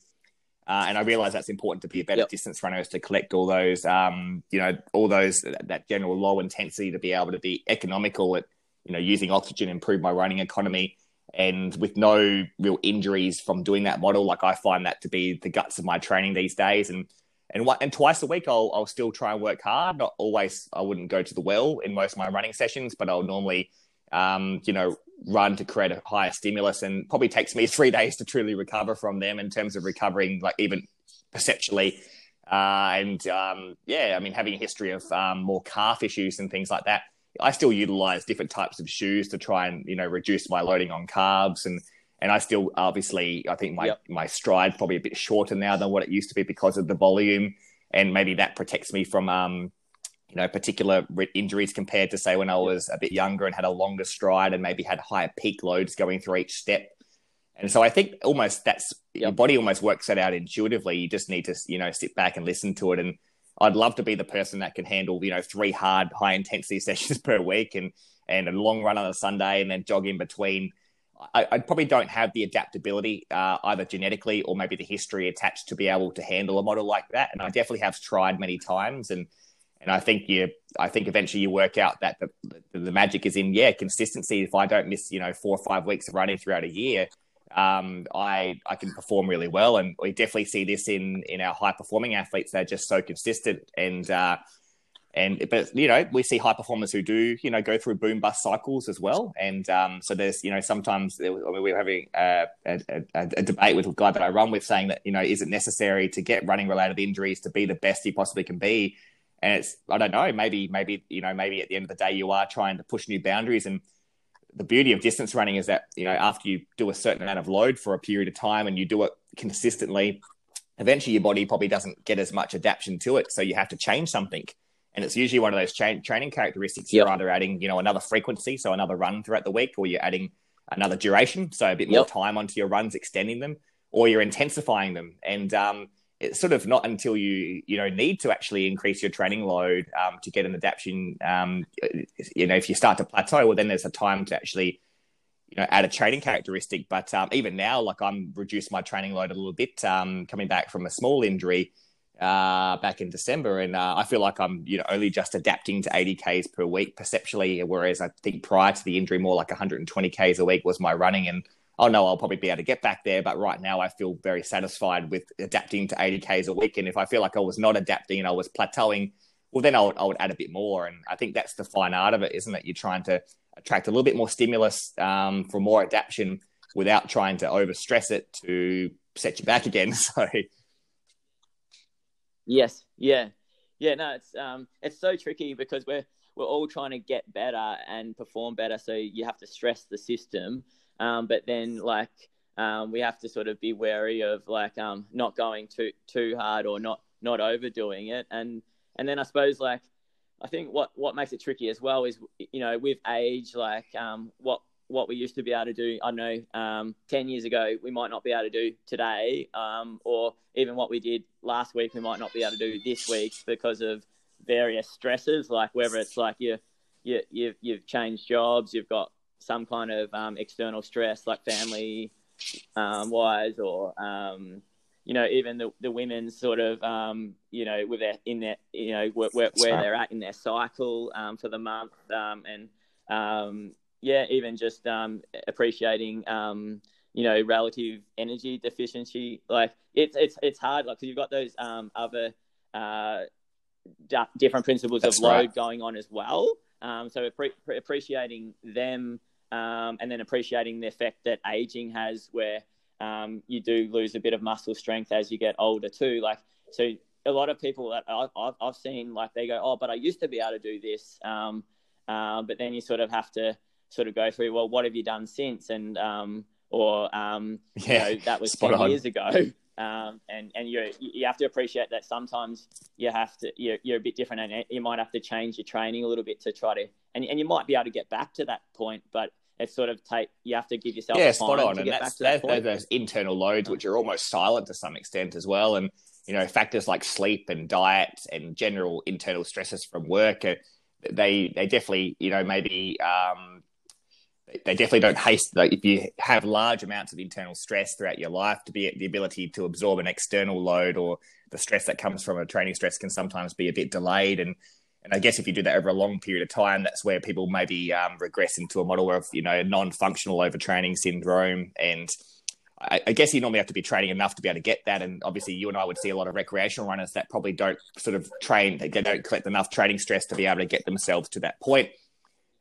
Uh, and I realize that's important to be a better yep. distance runner is to collect all those, um, you know, all those, that general low intensity to be able to be economical at, you know, using oxygen, improve my running economy. And with no real injuries from doing that model, like I find that to be the guts of my training these days. And and what and twice a week I'll I'll still try and work hard. Not always I wouldn't go to the well in most of my running sessions, but I'll normally um, you know, run to create a higher stimulus and probably takes me three days to truly recover from them in terms of recovering like even perceptually. Uh, and um, yeah, I mean, having a history of um, more calf issues and things like that, I still utilize different types of shoes to try and you know reduce my loading on calves and and I still obviously I think my yep. my stride probably a bit shorter now than what it used to be because of the volume, and maybe that protects me from um you know particular injuries compared to say when I was a bit younger and had a longer stride and maybe had higher peak loads going through each step. And so I think almost that's yep. your body almost works that out intuitively. You just need to you know sit back and listen to it. And I'd love to be the person that can handle, you know, three hard, high intensity sessions per week and and a long run on a Sunday and then jog in between. I, I probably don't have the adaptability, uh, either genetically or maybe the history attached to be able to handle a model like that. And I definitely have tried many times, and and I think you, I think eventually you work out that the, the, the magic is in yeah consistency. If I don't miss, you know, four or five weeks of running throughout a year, um, I I can perform really well, and we definitely see this in in our high performing athletes. They're just so consistent, and uh, and but you know we see high performers who do you know go through boom bust cycles as well, and um, so there's you know sometimes I mean, we are having a, a, a, debate with a guy that I run with saying that you know is it necessary to get running related injuries to be the best you possibly can be, and it's I don't know maybe maybe you know maybe at the end of the day you are trying to push new boundaries. And the beauty of distance running is that you know after you do a certain amount of load for a period of time and you do it consistently eventually your body probably doesn't get as much adaptation to it. So you have to change something and it's usually one of those training characteristics yep. you're either adding you know another frequency so another run throughout the week or you're adding another duration so a bit more yep. time onto your runs extending them or you're intensifying them and um, it's sort of not until you you know need to actually increase your training load um, to get an adaptation. Um, you know, if you start to plateau, well, then there's a time to actually you know add a training characteristic. But um, even now, like I'm reduced my training load a little bit, um, coming back from a small injury uh, back in December, and uh, I feel like I'm you know only just adapting to 80 k's per week perceptually, whereas I think prior to the injury, more like 120 k's a week was my running and oh no, I'll probably be able to get back there. But right now, I feel very satisfied with adapting to 80Ks a week. And if I feel like I was not adapting and I was plateauing, well, then I would, I would add a bit more. And I think that's the fine art of it, isn't it? You're trying to attract a little bit more stimulus um, for more adaptation without trying to overstress it to set you back again. So, yes, yeah, yeah. No, it's um, it's so tricky because we're we're all trying to get better and perform better. So you have to stress the system. Um, but then like um, we have to sort of be wary of like um, not going too too hard or not not overdoing it. And and then I suppose like I think what what makes it tricky as well is you know with age like um, what what we used to be able to do, I know um, 10 years ago, we might not be able to do today, um, or even what we did last week, we might not be able to do this week because of various stresses, like whether it's like you, you, you've, you've changed jobs, you've got some kind of um, external stress, like family um, wise, or um, you know, even the the women's sort of um, you know, with their in their you know where, where, where they're at in their cycle um, for the month, um, and yeah, even just appreciating you know relative energy deficiency. Like it's it's it's hard, like because you've got those other uh, different principles That's of load right. going on as well. Um, so appre- appreciating them um, and then appreciating the effect that aging has, where um, you do lose a bit of muscle strength as you get older too. Like so, a lot of people that I've, I've seen, like they go, "Oh, but I used to be able to do this," um, uh, but then you sort of have to sort of go through, well, what have you done since? And um, or um, yeah, you know, that was ten on. years ago. Um, and and you you have to appreciate that sometimes you have to you're, you're a bit different and you might have to change your training a little bit to try to and, and you might be able to get back to that point but it's sort of take you have to give yourself yeah spot on and that's that those internal loads which are almost silent to some extent as well and you know factors like sleep and diet and general internal stresses from work they they definitely you know maybe um, they definitely don't haste like if you have large amounts of internal stress throughout your life to be the ability to absorb an external load or the stress that comes from a training stress can sometimes be a bit delayed and and I guess if you do that over a long period of time, that's where people maybe um, regress into a model of you know non-functional overtraining syndrome. And I, I, guess you normally have to be training enough to be able to get that. And obviously, you and I would see a lot of recreational runners that probably don't sort of train, they don't collect enough training stress to be able to get themselves to that point.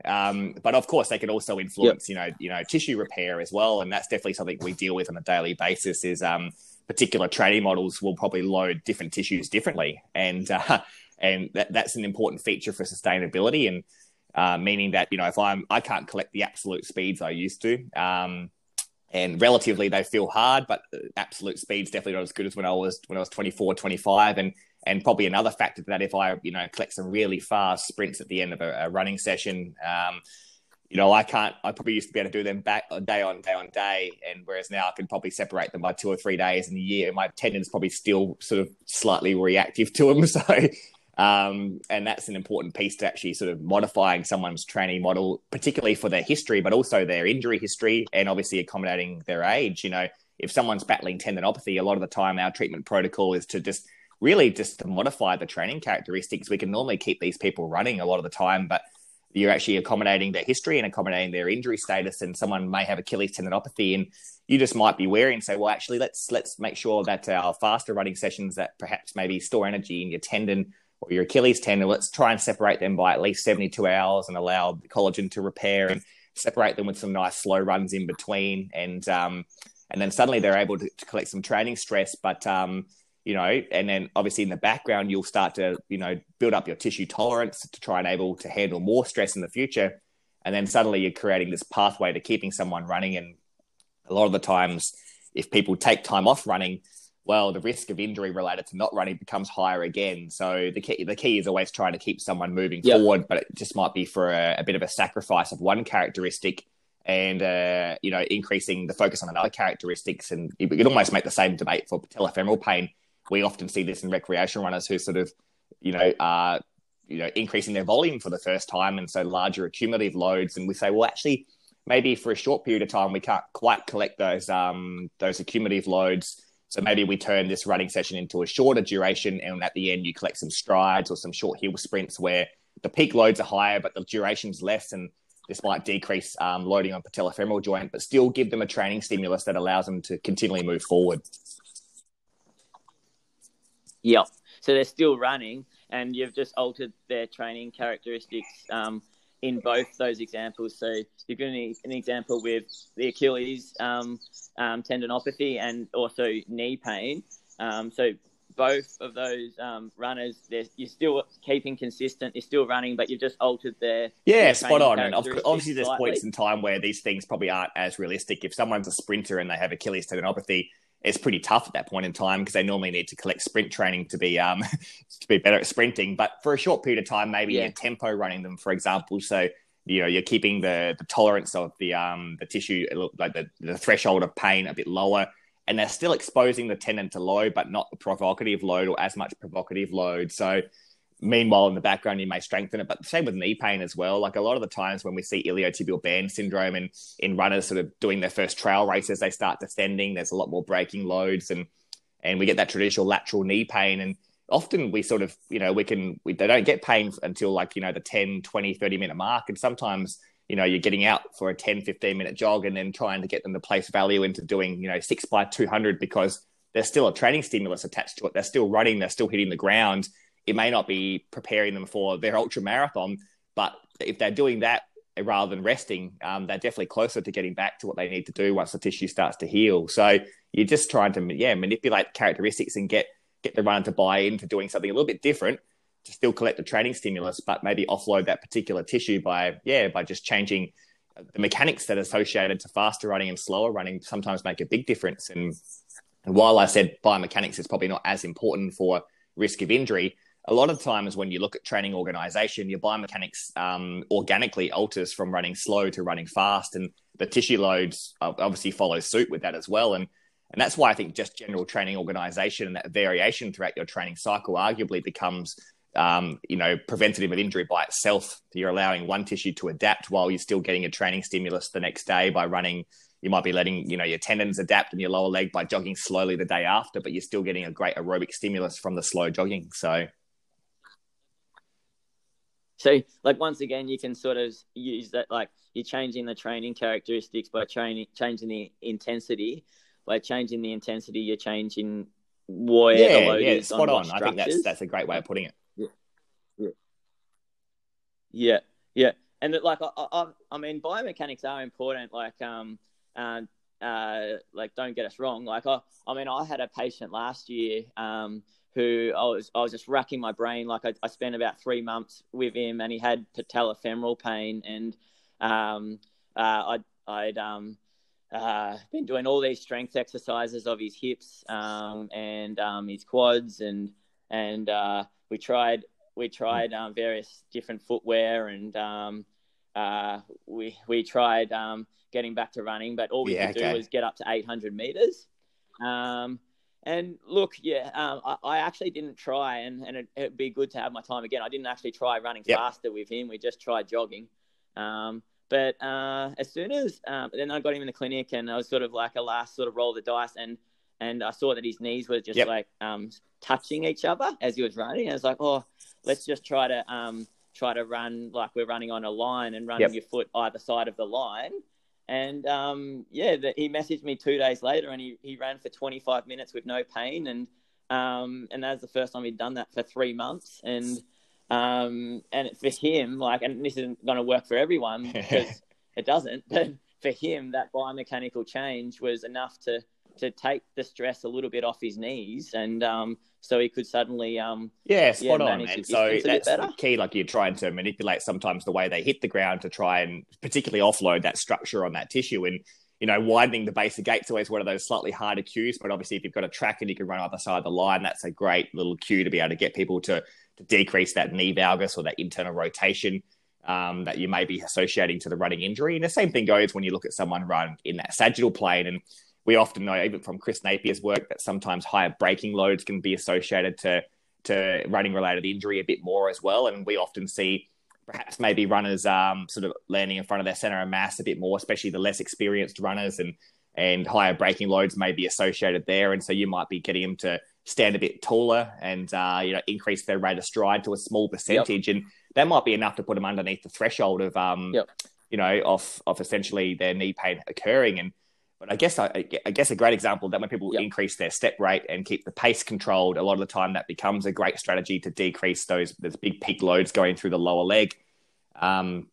Um, but of course, they can also influence, yep. you know, you know, tissue repair as well, and that's definitely something we deal with on a daily basis. Is um, particular training models will probably load different tissues differently, and uh, and that, that's an important feature for sustainability and uh, meaning that you know if i'm i can't collect the absolute speeds i used to um, and relatively they feel hard but absolute speeds definitely not as good as when i was when i was 24 25 and and probably another factor to that if i you know collect some really fast sprints at the end of a, a running session um, you know, I can't. I probably used to be able to do them back day on day on day, and whereas now I can probably separate them by two or three days in a year. My tendon's probably still sort of slightly reactive to them, so um, and that's an important piece to actually sort of modifying someone's training model, particularly for their history, but also their injury history, and obviously accommodating their age. You know, if someone's battling tendinopathy, a lot of the time our treatment protocol is to just really just to modify the training characteristics. We can normally keep these people running a lot of the time, but you're actually accommodating their history and accommodating their injury status and someone may have achilles tendinopathy and you just might be wary and say well actually let's let's make sure that our faster running sessions that perhaps maybe store energy in your tendon or your achilles tendon let's try and separate them by at least 72 hours and allow the collagen to repair and separate them with some nice slow runs in between and um, and then suddenly they're able to, to collect some training stress but um, you know, and then obviously in the background, you'll start to, you know, build up your tissue tolerance to try and able to handle more stress in the future. And then suddenly you're creating this pathway to keeping someone running. And a lot of the times, if people take time off running, well, the risk of injury related to not running becomes higher again. So the key, the key is always trying to keep someone moving yep. forward, but it just might be for a, a, bit of a sacrifice of one characteristic and uh, you know increasing the focus on another characteristics. And you could almost make the same debate for patellofemoral pain we often see this in recreation runners who sort of, you know, are you know increasing their volume for the first time, and so larger accumulative loads. And we say, well, actually, maybe for a short period of time we can't quite collect those um, those accumulative loads. So maybe we turn this running session into a shorter duration, and at the end you collect some strides or some short hill sprints where the peak loads are higher, but the duration's less, and this might decrease um, loading on patellofemoral joint, but still give them a training stimulus that allows them to continually move forward. Yep. So they're still running, and you've just altered their training characteristics um, in both those examples. So you've given an example with the Achilles um, um, tendinopathy and also knee pain. Um, so both of those um, runners, you're still keeping consistent. You're still running, but you've just altered their yeah, their spot on. And obviously, there's slightly. points in time where these things probably aren't as realistic. If someone's a sprinter and they have Achilles tendinopathy, it's pretty tough at that point in time because they normally need to collect sprint training to be um to be better at sprinting. But for a short period of time, maybe yeah. you're tempo running them, for example. So you know you're keeping the the tolerance of the um the tissue like the, the threshold of pain a bit lower and they're still exposing the tendon to load but not the provocative load or as much provocative load so Meanwhile, in the background, you may strengthen it, but same with knee pain as well. Like a lot of the times when we see iliotibial band syndrome and in runners sort of doing their first trail races, they start descending. There's a lot more braking loads, and and we get that traditional lateral knee pain. And often we sort of, you know, we can we, they don't get pain until like you know the 10, 20, 30 minute mark, and sometimes you know you're getting out for a 10, 15 minute jog and then trying to get them to place value into doing you know six by 200 because there's still a training stimulus attached to it. They're still running, they're still hitting the ground it may not be preparing them for their ultra marathon, but if they're doing that rather than resting, um, they're definitely closer to getting back to what they need to do once the tissue starts to heal. So you're just trying to yeah manipulate characteristics and get get the runner to buy into doing something a little bit different to still collect the training stimulus, but maybe offload that particular tissue by yeah by just changing the mechanics that are associated to faster running and slower running. Sometimes make a big difference. And, and while I said biomechanics is probably not as important for risk of injury, a lot of times when you look at training organization, your biomechanics um, organically alters from running slow to running fast, and the tissue loads obviously follow suit with that as well. And and that's why I think just general training organization and that variation throughout your training cycle arguably becomes um, you know preventative of injury by itself. You're allowing one tissue to adapt while you're still getting a training stimulus the next day by running. You might be letting you know your tendons adapt in your lower leg by jogging slowly the day after, but you're still getting a great aerobic stimulus from the slow jogging. So so, like once again, you can sort of use that. Like you're changing the training characteristics by training, changing the intensity. By changing the intensity, you're changing where yeah, the load yeah, is spot on. I think that's that's a great way of putting it. Yeah, yeah, yeah, yeah. And that, like, I, I, I mean, biomechanics are important. Like, um, uh, uh, like, don't get us wrong. Like, I, I mean, I had a patient last year, um, who I was I was just racking my brain. Like I, I spent about three months with him, and he had patellofemoral pain, and um, uh, I'd I'd um, uh, been doing all these strength exercises of his hips um, and um, his quads, and and uh, we tried we tried um, various different footwear, and um, uh, we we tried um, getting back to running, but all we Yeah, could okay. do was get up to 800 meters. Um, and look, yeah, um, I, I actually didn't try, and, and it, it'd be good to have my time again. I didn't actually try running Yep. faster with him. We just tried jogging. Um, but uh, as soon as um, then I got him in the clinic, and I was sort of like a last sort of roll of the dice, and and I saw that his knees were just Yep. like um, touching each other as he was running. And I was like, oh, let's just try to um, try to run like we're running on a line and running Yep. your foot either side of the line. And um, yeah, the, he messaged me two days later, and he, he ran for 25 minutes with no pain, and um, and that's the first time he'd done that for three months, and um, and for him, like, and this isn't going to work for everyone because it doesn't, but for him, that biomechanical change was enough to to take the stress a little bit off his knees, and um, so he could suddenly um, Yeah, spot on. And so distance a bit that's the key. Like you're trying to manipulate sometimes the way they hit the ground to try and particularly offload that structure on that tissue. And, you know, widening the base of gait's always one of those slightly harder cues. But obviously, if you've got a track and you can run either side of the line, that's a great little cue to be able to get people to, to decrease that knee valgus or that internal rotation. Um, that you may be associating to the running injury. And the same thing goes when you look at someone run in that sagittal plane. And we often know, even from Chris Napier's work, that sometimes higher braking loads can be associated to to running related injury a bit more as well. And we often see perhaps maybe runners um, sort of landing in front of their center of mass a bit more, especially the less experienced runners and and higher braking loads may be associated there. And so you might be getting them to stand a bit taller and uh, you know increase their rate of stride to a small percentage, and that might be enough to put them underneath the threshold of um, Yep. you know of of essentially their knee pain occurring. And but I guess I, I guess a great example that when people Yep. increase their step rate and keep the pace controlled, a lot of the time that becomes a great strategy to decrease those those big peak loads going through the lower leg. Um,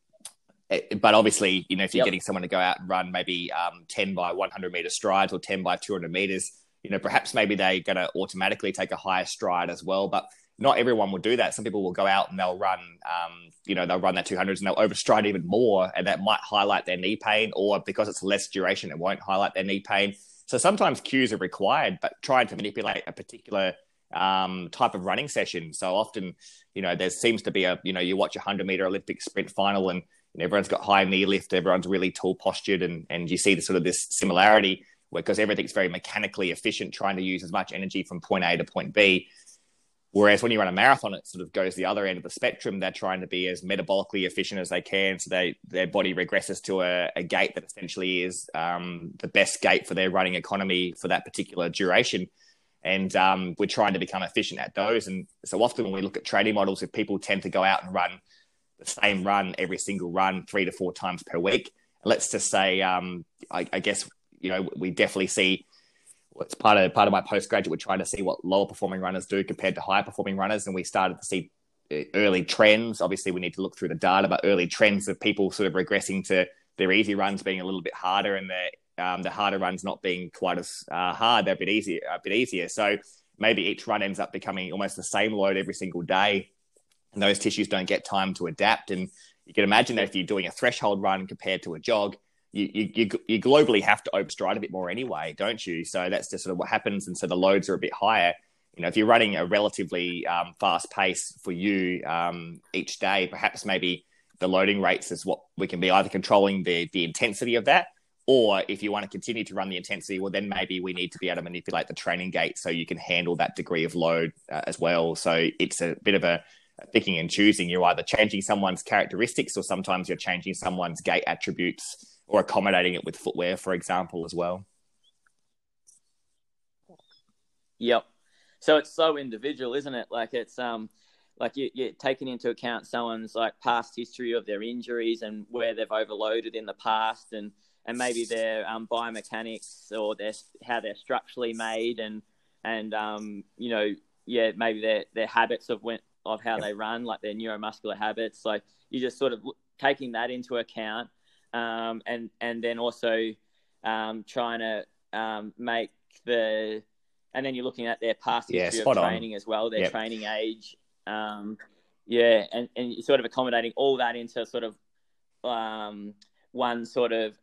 it- but obviously, you know, if you're Yep. getting someone to go out and run maybe um, 10 by 100 meter strides or 10 by 200 meters, you know, perhaps maybe they're going to automatically take a higher stride as well. But not everyone will do that. Some people will go out and they'll run, um, you know, they'll run that 200s and they'll overstride even more, and that might highlight their knee pain, or because it's less duration, it won't highlight their knee pain. So sometimes cues are required, but trying to manipulate a particular um, type of running session. So often, you know, there seems to be a, you know, you watch a 100 meter Olympic sprint final and know, everyone's got high knee lift, everyone's really tall postured, and, and you see the sort of this similarity because everything's very mechanically efficient, trying to use as much energy from point A to point B. Whereas when you run a marathon, it sort of goes the other end of the spectrum. They're trying to be as metabolically efficient as they can, so they their body regresses to a, a gait that essentially is um, the best gait for their running economy for that particular duration. And um, we're trying to become efficient at those. And so often when we look at training models, if people tend to go out and run the same run every single run three to four times per week, let's just say, um, I, I guess you know we definitely see it's part of part of my postgraduate. We're trying to see what lower performing runners do compared to higher performing runners, and we started to see uh, early trends. Obviously, we need to look through the data, but early trends of people sort of regressing to their easy runs being a little bit harder, and their um, the harder runs not being quite as uh, hard. They're a bit easier, a bit easier. So maybe each run ends up becoming almost the same load every single day, and those tissues don't get time to adapt. And you can imagine that if you're doing a threshold run compared to a jog, you, you, you, globally have to overstride a bit more anyway, don't you? So that's just sort of what happens. And so the loads are a bit higher. You know, if you're running a relatively um, fast pace for you um, each day, perhaps maybe the loading rates is what we can be either controlling the, the intensity of that, or if you want to continue to run the intensity, well, then maybe we need to be able to manipulate the training gait so you can handle that degree of load uh, as well. So it's a bit of a, picking and choosing. You're either changing someone's characteristics or sometimes you're changing someone's gait attributes or accommodating it with footwear, for example, as well. Yep. So it's so individual, isn't it? Like it's um, like you, you're taking into account someone's like past history of their injuries and where they've overloaded in the past, and and maybe their um, biomechanics or their how they're structurally made, and and um, you know, yeah, maybe their their habits of when of how they run, like their neuromuscular habits. Like you're just sort of taking that into account, um, and and then also um, trying to um, make the and then you're looking at their past Yeah, history of on. training as well, their Yep. training age. Um, yeah, and, and you're sort of accommodating all that into sort of um, one sort of,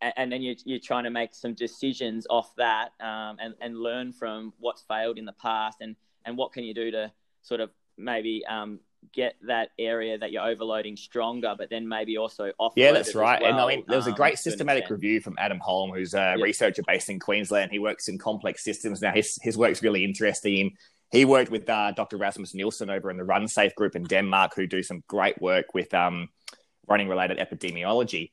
and then you're, you're trying to make some decisions off that um, and, and learn from what's failed in the past and, and what can you do to sort of maybe um, get that area that you're overloading stronger, but then maybe also off. Yeah, that's right. Well, and I mean, there was a um, great an systematic review from Adam Hulme, who's a Yeah. researcher based in Queensland. He works in complex systems. Now, his, his work's really interesting. He worked with uh, Dr. Rasmus Nielsen over in the Run Safe group in Denmark, who do some great work with um, running related epidemiology.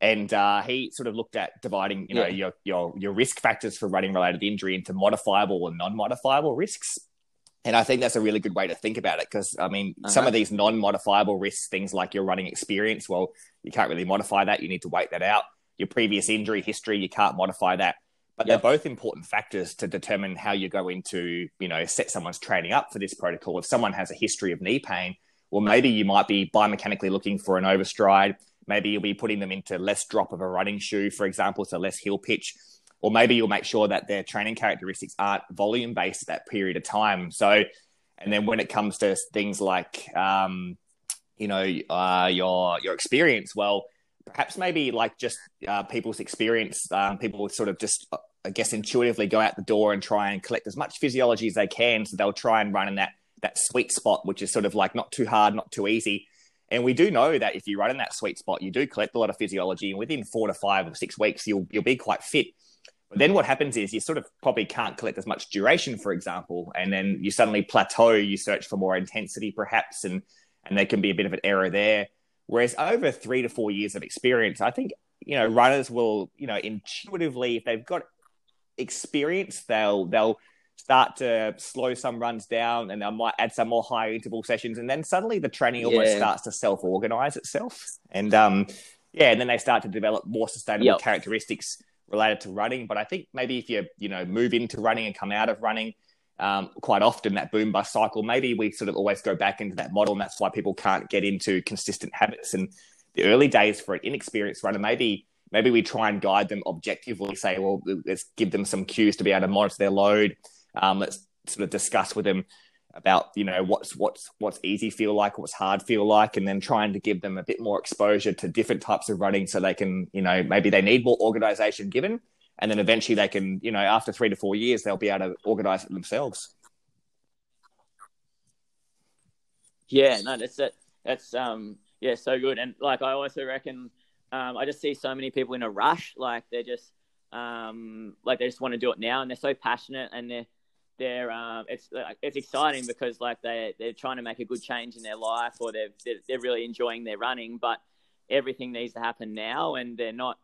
And uh, he sort of looked at dividing, you know, Yeah. your, your your risk factors for running related injury into modifiable and non-modifiable risks. And I think that's a really good way to think about it because I mean, some Uh-huh. of these non-modifiable risks, things like your running experience, well, you can't really modify that. You need to wait that out. Your previous injury history, you can't modify that. But Yep. they're both important factors to determine how you're going to, you know, set someone's training up for this protocol. If someone has a history of knee pain, well, maybe you might be biomechanically looking for an overstride. Maybe you'll be putting them into less drop of a running shoe, for example, so less heel pitch. Or maybe you'll make sure that their training characteristics aren't volume based at that period of time. So, and then when it comes to things like, um, you know, uh, your your experience, well, perhaps maybe like just uh, people's experience, um, people sort of just, uh, I guess, intuitively go out the door and try and collect as much physiology as they can. So they'll try and run in that that sweet spot, which is sort of like not too hard, not too easy. And we do know that if you run in that sweet spot, you do collect a lot of physiology, and within four to five or six weeks, you'll you'll be quite fit. But then what happens is you sort of probably can't collect as much duration, for example, and then you suddenly plateau. You search for more intensity, perhaps, and and there can be a bit of an error there. Whereas over three to four years of experience, I think you know runners will you know intuitively, if they've got experience, they'll they'll start to slow some runs down, and they might add some more high interval sessions, and then suddenly the training almost starts to self organize itself, and um, yeah, and then they start to develop more sustainable Yep. characteristics related to running. But I think maybe if you you know move into running and come out of running, um, quite often that boom bust cycle, maybe we sort of always go back into that model, and that's why people can't get into consistent habits. And the early days for an inexperienced runner, maybe maybe we try and guide them objectively, say, well, let's give them some cues to be able to monitor their load. Um, let's sort of discuss with them about you know what's what's what's easy feel like, what's hard feel like, and then trying to give them a bit more exposure to different types of running, so they can you know maybe they need more organization given, and then eventually they can you know after three to four years they'll be able to organize it themselves. Yeah, no, that's that. That's um, yeah, so good. And like, I also reckon, um, I just see so many people in a rush. Like they're just, um, like they just want to do it now, and they're so passionate, and they're, they're, um, it's like, it's exciting because like they they're trying to make a good change in their life, or they're they're, they're really enjoying their running, but everything needs to happen now, and they're not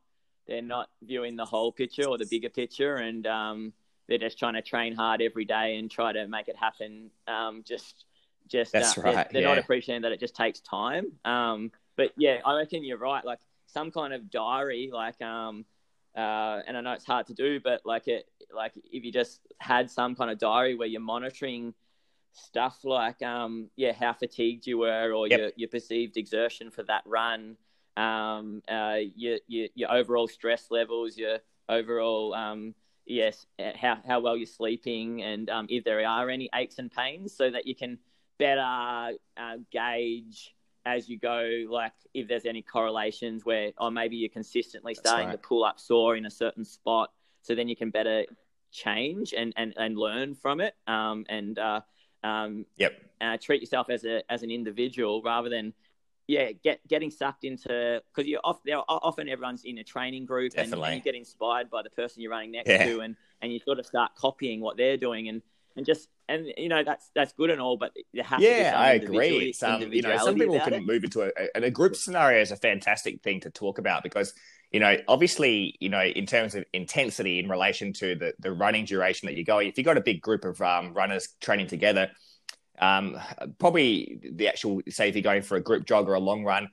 they're not viewing the whole picture or the bigger picture, and um, they're just trying to train hard every day and try to make it happen. Um, just just That's uh, they're- right, They're, not appreciating that it just takes time. Um, but yeah, I reckon you're right. Like some kind of diary, like um, uh, and I know it's hard to do, but like it, like if you just had some kind of diary where you're monitoring stuff like um, yeah, how fatigued you were or Yep. your your perceived exertion for that run, um, uh, your, your your overall stress levels, your overall um, yes, how how well you're sleeping, and um, if there are any aches and pains, so that you can better uh, gauge as you go, like if there's any correlations where, or maybe you're consistently That's starting right. to pull up sore in a certain spot, so then you can better change and and, and learn from it, um, and uh, um, Yep. uh, treat yourself as a as an individual rather than yeah get getting sucked into because you're off there often everyone's in a training group and, and you get inspired by the person you're running next Yeah. to and and you sort of start copying what they're doing and and just and you know that's that's good and all but to be Yeah, some I agree. Um, you know, some people can it. move into a, and a group scenario is a fantastic thing to talk about because, you know, obviously, you know, in terms of intensity in relation to the, the running duration that you're going, if you've got a big group of um, runners training together, um, probably the actual, say, if you're going for a group jog or a long run,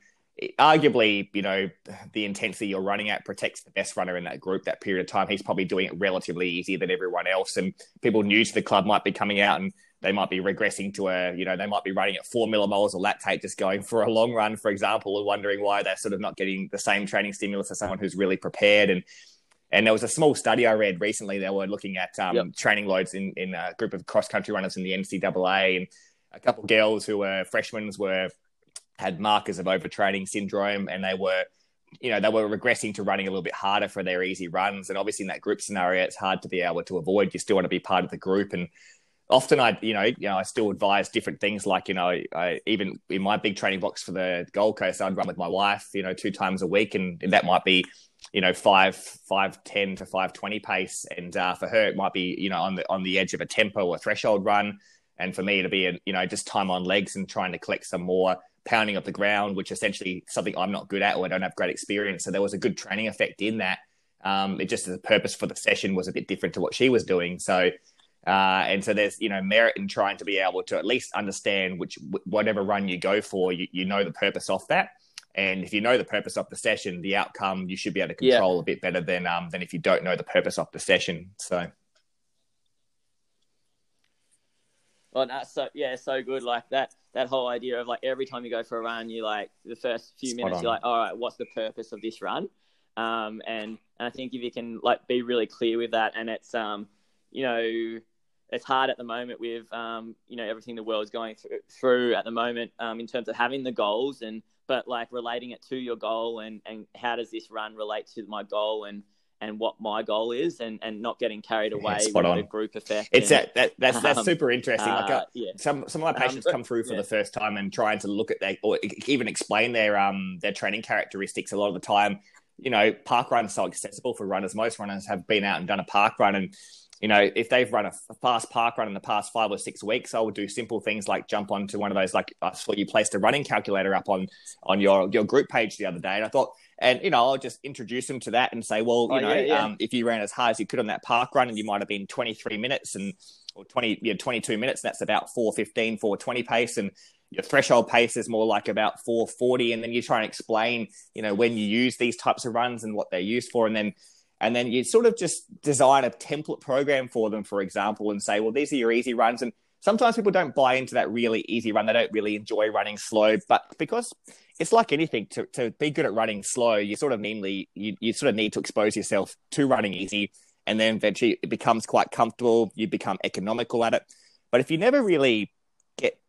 arguably, you know, the intensity you're running at protects the best runner in that group that period of time. He's probably doing it relatively easier than everyone else. And people new to the club might be coming out and they might be regressing to a, you know, they might be running at four millimoles of lactate just going for a long run, for example, and wondering why they're sort of not getting the same training stimulus as someone who's really prepared. And and there was a small study I read recently. They were looking at um, Yep. training loads in, in a group of cross country runners in the NCAA, and a couple of girls who were freshmen were had markers of overtraining syndrome, and they were, you know, they were regressing to running a little bit harder for their easy runs. And obviously, in that group scenario, it's hard to be able to avoid. You still want to be part of the group, and often I, you know, you know, I still advise different things. Like, you know, I, even in my big training box for the Gold Coast, I'd run with my wife, you know, two times a week, and that might be, you know, five five ten to five twenty pace, and uh, for her it might be, you know, on the on the edge of a tempo or threshold run, and for me to be, a, you know, just time on legs and trying to collect some more pounding of the ground, which essentially something I'm not good at or I don't have great experience. So there was a good training effect in that. Um, it just the purpose for the session was a bit different to what she was doing. So uh, and so there's you know merit in trying to be able to at least understand which whatever run you go for, you, you know the purpose of that. And if you know the purpose of the session, the outcome you should be able to control yeah. a bit better than um, than if you don't know the purpose of the session. So. Well, that's so yeah, so good. Like that that whole idea of like every time you go for a run, you like the first few Spot minutes, on. you're like, all right, what's the purpose of this run? Um, and and I think if you can like be really clear with that, and it's um, you know, it's hard at the moment with um, you know everything the world's going through, through at the moment um, in terms of having the goals and but like relating it to your goal and and how does this run relate to my goal and and what my goal is and and not getting carried away yeah, with on. the group effect it's and, that, that that's that's um, super interesting like uh, uh, yeah. some some of my um, patients um, come through for yeah. the first time and trying to look at their or even explain their um their training characteristics a lot of the time you know park runs so accessible for runners most runners have been out and done a park run and you know, if they've run a fast park run in the past five or six weeks, I would do simple things like jump onto one of those. Like I saw you placed a running calculator up on on your your group page the other day, and I thought, and you know, I'll just introduce them to that and say, well, you oh, know, yeah, yeah. Um, if you ran as hard as you could on that park run, and you might have been 23 minutes and or 20, yeah, 22 minutes, that's about 415, 420 pace, and your threshold pace is more like about 440 and then you try and explain you know when you use these types of runs and what they're used for and then and then you sort of just design a template program for them, for example, and say, well, these are your easy runs. And sometimes people don't buy into that really easy run. They don't really enjoy running slow, but because it's like anything to, to be good at running slow, you sort of mainly, you, you sort of need to expose yourself to running easy. And then eventually it becomes quite comfortable. You become economical at it. But if you never really get,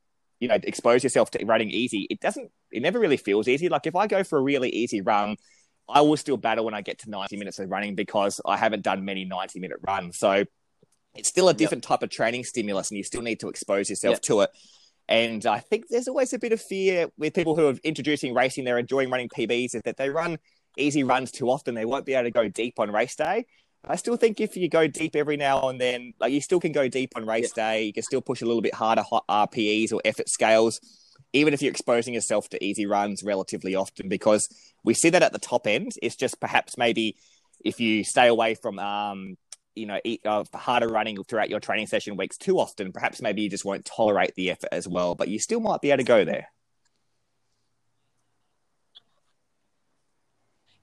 you know, expose yourself to running easy, it doesn't, it never really feels easy. Like if I go for a really easy run, I will still battle when I get to 90 minutes of running because I haven't done many 90 minute runs. So it's still a different yep. type of training stimulus and you still need to expose yourself yep. to it. And I think there's always a bit of fear with people who are introducing racing, they're enjoying running PBs, is that they run easy runs too often, they won't be able to go deep on race day. I still think if you go deep every now and then, like you still can go deep on race yep. day, you can still push a little bit harder hot RPEs or effort scales even if you're exposing yourself to easy runs relatively often, because we see that at the top end. It's just perhaps maybe if you stay away from, um, you know, eat uh, harder running throughout your training session weeks too often, perhaps maybe you just won't tolerate the effort as well, but you still might be able to go there.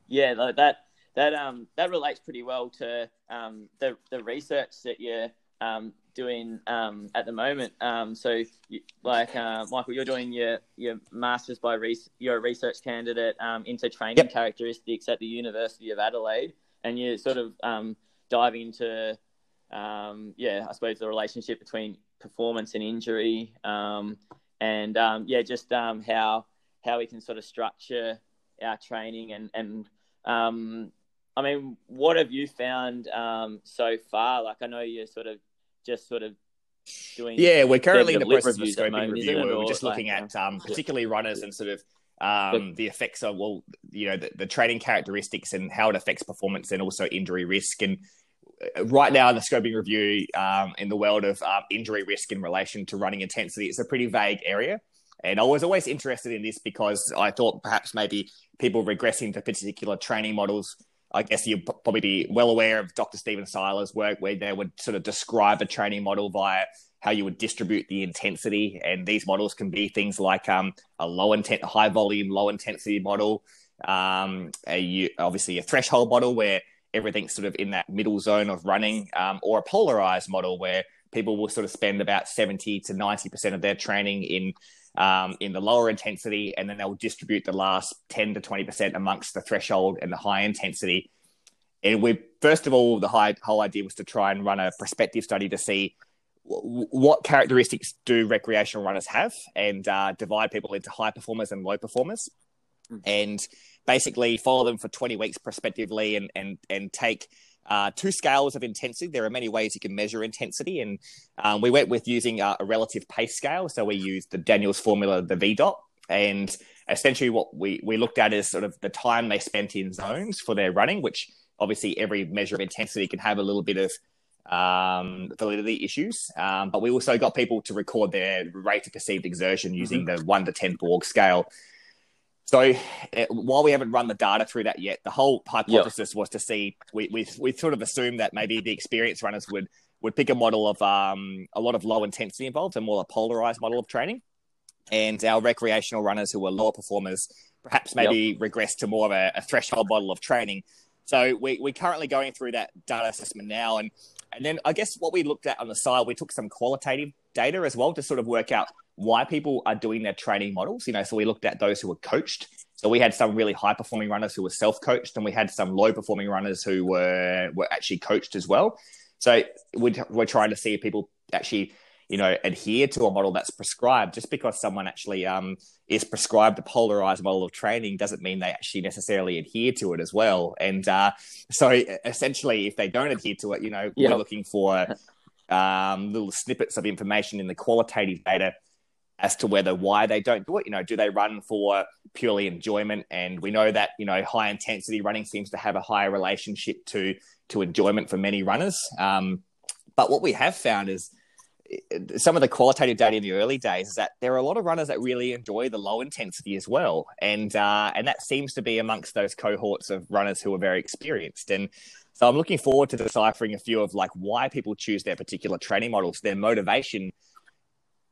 Yeah, that that um that relates pretty well to um the the research that you're um doing um, at the moment. Um, so, you, like uh, Michael, you're doing your your masters by res- you're a research candidate um, into training yep. characteristics at the University of Adelaide, and you're sort of um, diving into um, yeah, I suppose the relationship between performance and injury, um, and yeah, just how how we can sort of structure our training and and I mean, what have you found um, so far? Like, I know you're sort of just sort of doing. Yeah, we're currently in the process of a scoping moment, review. We're just looking like, at um, particularly runners and sort of um, the effects of well, you know, the, the training characteristics and how it affects performance and also injury risk. And uh, right now in the scoping review, um, in the world of uh, injury risk in relation to running intensity, it's a pretty vague area. And I was always interested in this because I thought perhaps maybe people regressing to particular training models I guess you'd probably be well aware of Dr. Stephen Seiler's work, where they would sort of describe a training model via how you would distribute the intensity. And these models can be things like um, a low intent, high volume, low intensity model. Um, a, obviously, a threshold model where everything's sort of in that middle zone of running, um, or a polarized model where people will sort of spend about 70 to 90% of their training in um, in the lower intensity, and then they'll distribute the last 10 to 20% amongst the threshold and the high intensity. And we, first of all, the high, whole idea was to try and run a prospective study to see w- what characteristics do recreational runners have and uh, divide people into high performers and low performers. Mm-hmm. And basically follow them for 20 weeks prospectively and, and, and take uh, two scales of intensity. There are many ways you can measure intensity, and um, we went with using a, a relative pace scale. So we used the Daniels formula, the V dot, and essentially what we, we looked at is sort of the time they spent in zones for their running, which obviously every measure of intensity can have a little bit of um, validity issues. Um, but we also got people to record their rate of perceived exertion using mm-hmm. the one to 10 Borg scale. So it, while we haven't run the data through that yet, the whole hypothesis yep. was to see, we, we, we sort of assumed that maybe the experienced runners would, would pick a model of um, a lot of low intensity involved and more a polarized model of training. And our recreational runners who were lower performers perhaps maybe yep. regress to more of a, a threshold model of training. So we, we're currently going through that data assessment now. And and then I guess what we looked at on the side, we took some qualitative data as well to sort of work out why people are doing their training models. You know, so we looked at those who were coached. So we had some really high performing runners who were self coached, and we had some low performing runners who were were actually coached as well. So we're, we're trying to see if people actually you know, adhere to a model that's prescribed. Just because someone actually um, is prescribed a polarized model of training doesn't mean they actually necessarily adhere to it as well. And uh, so, essentially, if they don't adhere to it, you know, yep. we're looking for um, little snippets of information in the qualitative data as to whether why they don't do it. You know, do they run for purely enjoyment? And we know that you know high intensity running seems to have a higher relationship to to enjoyment for many runners. Um, but what we have found is some of the qualitative data in the early days is that there are a lot of runners that really enjoy the low intensity as well, and uh, and that seems to be amongst those cohorts of runners who are very experienced. And so I'm looking forward to deciphering a few of like why people choose their particular training models, their motivation,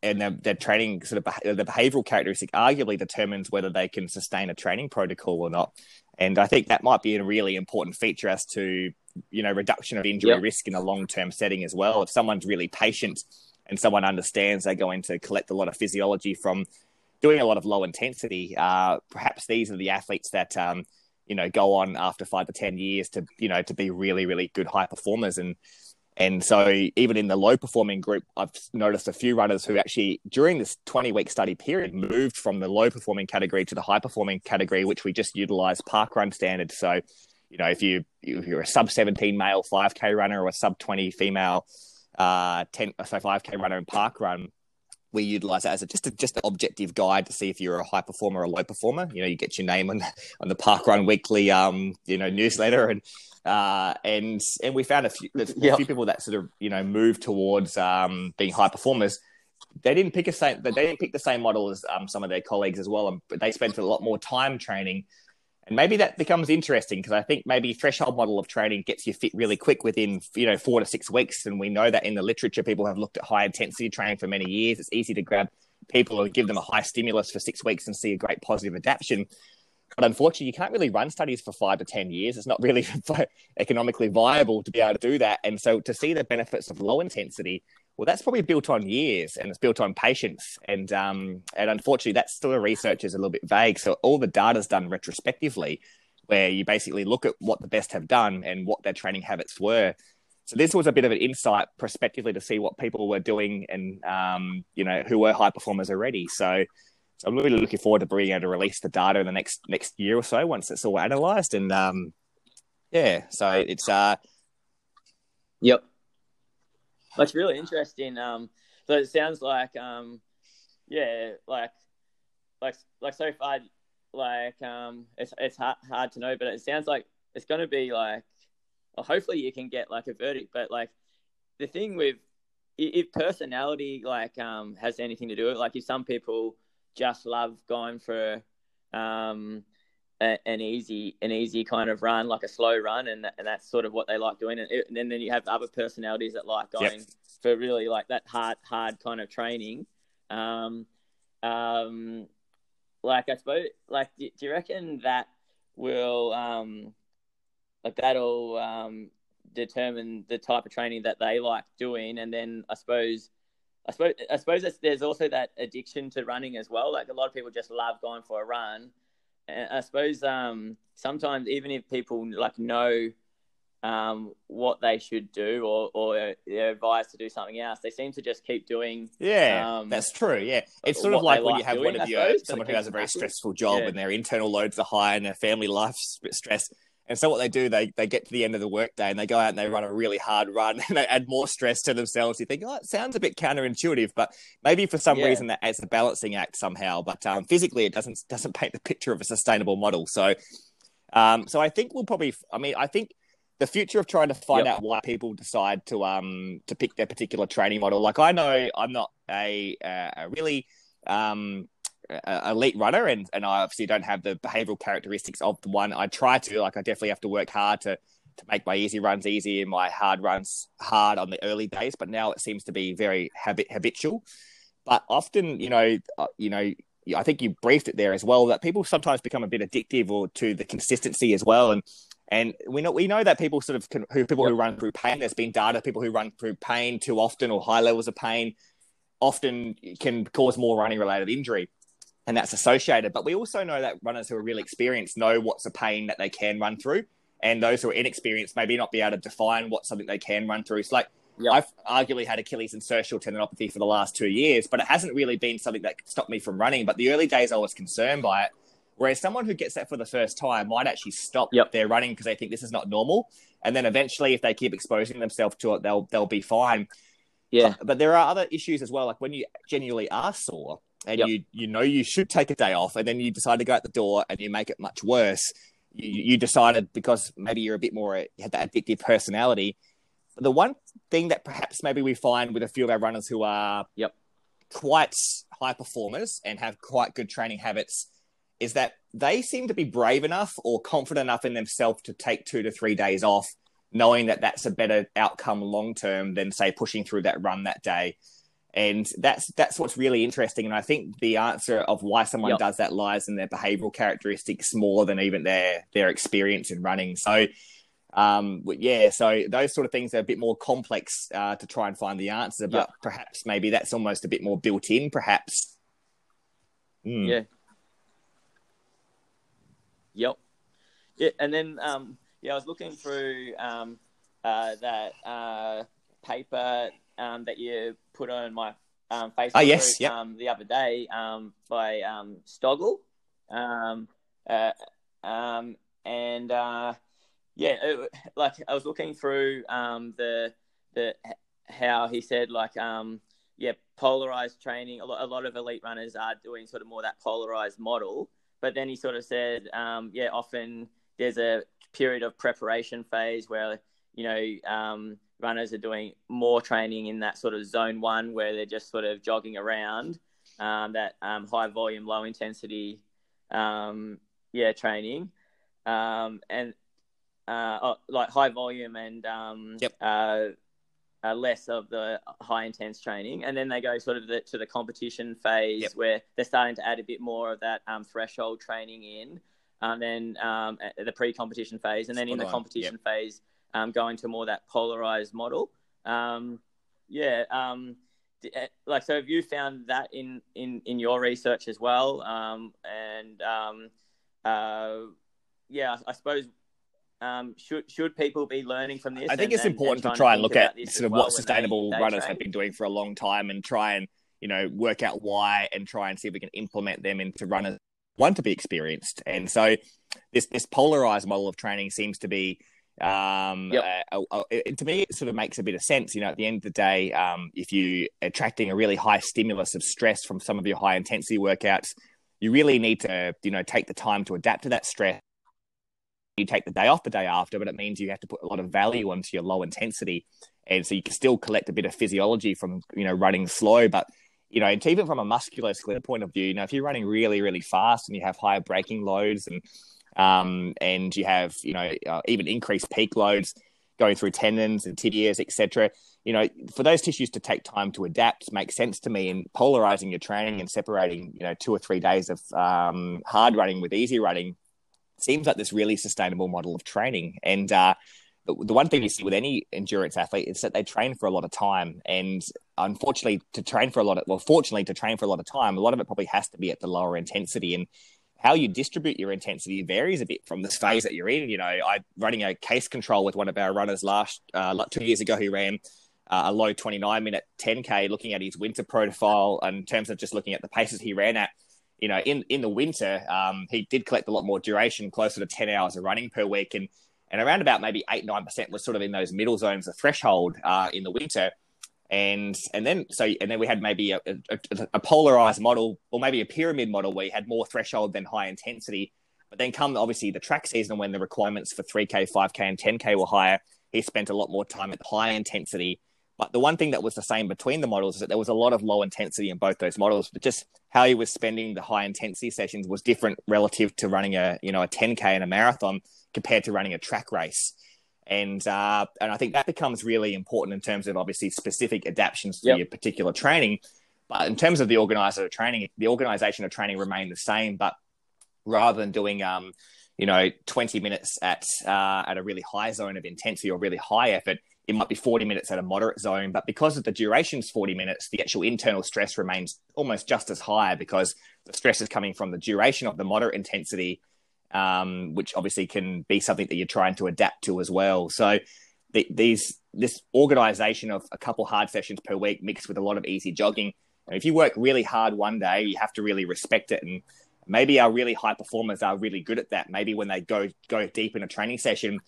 and their, their training sort of the behavioral characteristic arguably determines whether they can sustain a training protocol or not. And I think that might be a really important feature as to you know reduction of injury yep. risk in a long term setting as well. If someone's really patient and someone understands they're going to collect a lot of physiology from doing a lot of low intensity, uh, perhaps these are the athletes that um, you know go on after five to ten years to you know to be really really good high performers and and so even in the low performing group i've noticed a few runners who actually during this 20 week study period moved from the low performing category to the high performing category which we just utilize park run standards. So you know if you if you're a sub 17 male 5k runner or a sub 20 female uh, 10, so 5K runner and park run, we utilize that as a, just a, just an objective guide to see if you're a high performer or a low performer. You know, you get your name on on the Park Run Weekly, um, you know, newsletter, and uh, and and we found a few a few people that sort of you know move towards um, being high performers. They didn't pick a same. They didn't pick the same model as um, some of their colleagues as well, but they spent a lot more time training and maybe that becomes interesting because I think maybe threshold model of training gets you fit really quick within, you know, four to six weeks. And we know that in the literature, people have looked at high intensity training for many years. It's easy to grab people and give them a high stimulus for six weeks and see a great positive adaptation. But unfortunately, you can't really run studies for five to 10 years. It's not really economically viable to be able to do that. And so to see the benefits of low intensity well, that's probably built on years and it's built on patience. And um, and unfortunately, that still a research is a little bit vague. So all the data is done retrospectively, where you basically look at what the best have done and what their training habits were. So this was a bit of an insight prospectively to see what people were doing and um, you know who were high performers already. So, so I'm really looking forward to being able to release the data in the next next year or so once it's all analysed. And um, yeah, so it's uh, yep, that's really interesting. Um, so it sounds like, um, yeah, like, like, like so far, like, um, it's it's hard, hard to know, but it sounds like it's going to be like, well, hopefully you can get like a verdict, but like, the thing with if personality like um has anything to do with it, like if some people just love going for um a, an easy an easy kind of run, like a slow run, and and that's sort of what they like doing. And, it, and then you have other personalities that like going yep. for really like that hard hard kind of training. Um, um, like I suppose, like do, do you reckon that will um, like that'll um determine the type of training that they like doing, and then I suppose. I suppose I suppose there's also that addiction to running as well. Like a lot of people just love going for a run, I suppose um, sometimes even if people like know um, what they should do or, or they're advised to do something else, they seem to just keep doing. Yeah, um, that's true. Yeah, it's sort of like when like you have doing, one of your someone who has a very stressful job yeah. and their internal loads are high and their family life's stress, And so what they do, they they get to the end of the workday and they go out and they run a really hard run and they add more stress to themselves. You think, oh, it sounds a bit counterintuitive, but maybe for some Yeah. reason that adds a balancing act somehow. But um, physically, it doesn't doesn't paint the picture of a sustainable model. So, um, so I think we'll probably. I mean, I think the future of trying to find Yep. out why people decide to um to pick their particular training model. Like I know I'm not a a, a really um a- elite runner and and I obviously don't have the behavioral characteristics of the one. I try to like I definitely have to work hard to to make my easy runs easy and my hard runs hard on the early days but now it seems to be very habit habitual. But often you know uh, you know I think you briefed it there as well that people sometimes become a bit addictive or to the consistency as well. And and we know we know that people sort of can, who people who run through pain there's been data people who run through pain too often or high levels of pain often can cause more running related injury and that's associated. But we also know that runners who are really experienced know what's a pain that they can run through, and those who are inexperienced maybe not be able to define what's something they can run through. It's like Yep. I've arguably had Achilles and insertional tendinopathy for the last two years, but it hasn't really been something that stopped me from running. But the early days, I was concerned by it. Whereas someone who gets that for the first time might actually stop Yep. their running because they think this is not normal, and then eventually, if they keep exposing themselves to it, they'll they'll be fine. Yeah. But, but there are other issues as well, like when you genuinely are sore and Yep. you you know you should take a day off, and then you decide to go out the door and you make it much worse. You, you decided because maybe you're a bit more you had that addictive personality. But The one thing that perhaps maybe we find with a few of our runners who are Yep. quite high performers and have quite good training habits is that they seem to be brave enough or confident enough in themselves to take two to three days off, knowing that that's a better outcome long term than say pushing through that run that day. And that's that's what's really interesting. And I think the answer of why someone Yep. does that lies in their behavioral characteristics more than even their their experience in running. So um yeah so those sort of things are a bit more complex uh, to try and find the answer but Yep. perhaps maybe that's almost a bit more built in perhaps Mm. Yeah. Yep. Yeah, and then um, yeah, I was looking through um, uh, that uh, paper um, that you put on my um, Facebook Ah, yes, group, yep. um, the other day um, by um, Stöggl. Um, uh, um, and uh, yeah, it, like I was looking through um, the the how he said like um, yeah, polarized training. A lot, a lot of elite runners are doing sort of more that polarized model. But then he sort of said, um, yeah, often there's a period of preparation phase where you know um, runners are doing more training in that sort of zone one where they're just sort of jogging around. Um, that um, high volume, low intensity, um, yeah, training, um, and uh, oh, like high volume and um, Yep. uh, uh, less of the high intense training, and then they go sort of the, to the competition phase Yep. where they're starting to add a bit more of that um, threshold training in, and then um, the pre-competition phase, and then in the on. competition phase, um, going to more that polarized model. Um, yeah, um, eh, like so, have you found that in in in your research as well? Um, and um, uh, yeah, I suppose um, should should people be learning from this? I think and- it's important and to try and look at sort of well what when they- sustainable they runners train? have been doing for a long time and try and you know work out why and try and see if we can implement them into runners want to be experienced and so this this polarized model of training seems to be um Yep. uh, uh, it, to me it sort of makes a bit of sense you know at the end of the day um if you attracting a really high stimulus of stress from some of your high intensity workouts you really need to you know take the time to adapt to that stress you take the day off the day after, but it means you have to put a lot of value onto your low intensity. And so you can still collect a bit of physiology from, you know, running slow. But, you know, and even from a musculoskeletal point of view, you know, if you're running really, really fast and you have higher braking loads and, um, and you have, you know, uh, even increased peak loads going through tendons and tibias, etc. You know, for those tissues to take time to adapt makes sense to me. And polarizing your training and separating, you know, two or three days of um, hard running with easy running seems like this really sustainable model of training. And uh, the, the one thing you see with any endurance athlete is that they train for a lot of time. And unfortunately, to train for a lot of, well, fortunately, to train for a lot of time, a lot of it probably has to be at the lower intensity. And how you distribute your intensity varies a bit from this phase that you're in. You know, I running a case control with one of our runners last uh, two years ago who ran uh, a low 29 minute 10k, looking at his winter profile in terms of just looking at the paces he ran at you know, in in the winter, um, he did collect a lot more duration, closer to ten hours of running per week, and and around about maybe eight nine percent was sort of in those middle zones, the threshold uh, in the winter. And and then so and then we had maybe a, a, a polarized model or maybe a pyramid model where you had more threshold than high intensity. But then come obviously the track season when the requirements for 3K, 5K, and 10K were higher, he spent a lot more time at high intensity but the one thing that was the same between the models is that there was a lot of low intensity in both those models, but just how he was spending the high intensity sessions was different relative to running a you know a 10k and a marathon compared to running a track race. And uh, and I think that becomes really important in terms of obviously specific adaptations to yep. your particular training. But in terms of the organizer of training, the organization of training remained the same, but rather than doing um, you know 20 minutes at uh, at a really high zone of intensity or really high effort it might be 40 minutes at a moderate zone, but because of the duration's 40 minutes, the actual internal stress remains almost just as high because the stress is coming from the duration of the moderate intensity, um, which obviously can be something that you're trying to adapt to as well. So the, these this organization of a couple hard sessions per week mixed with a lot of easy jogging. And If you work really hard one day, you have to really respect it and maybe our really high performers are really good at that. Maybe when they go go deep in a training session,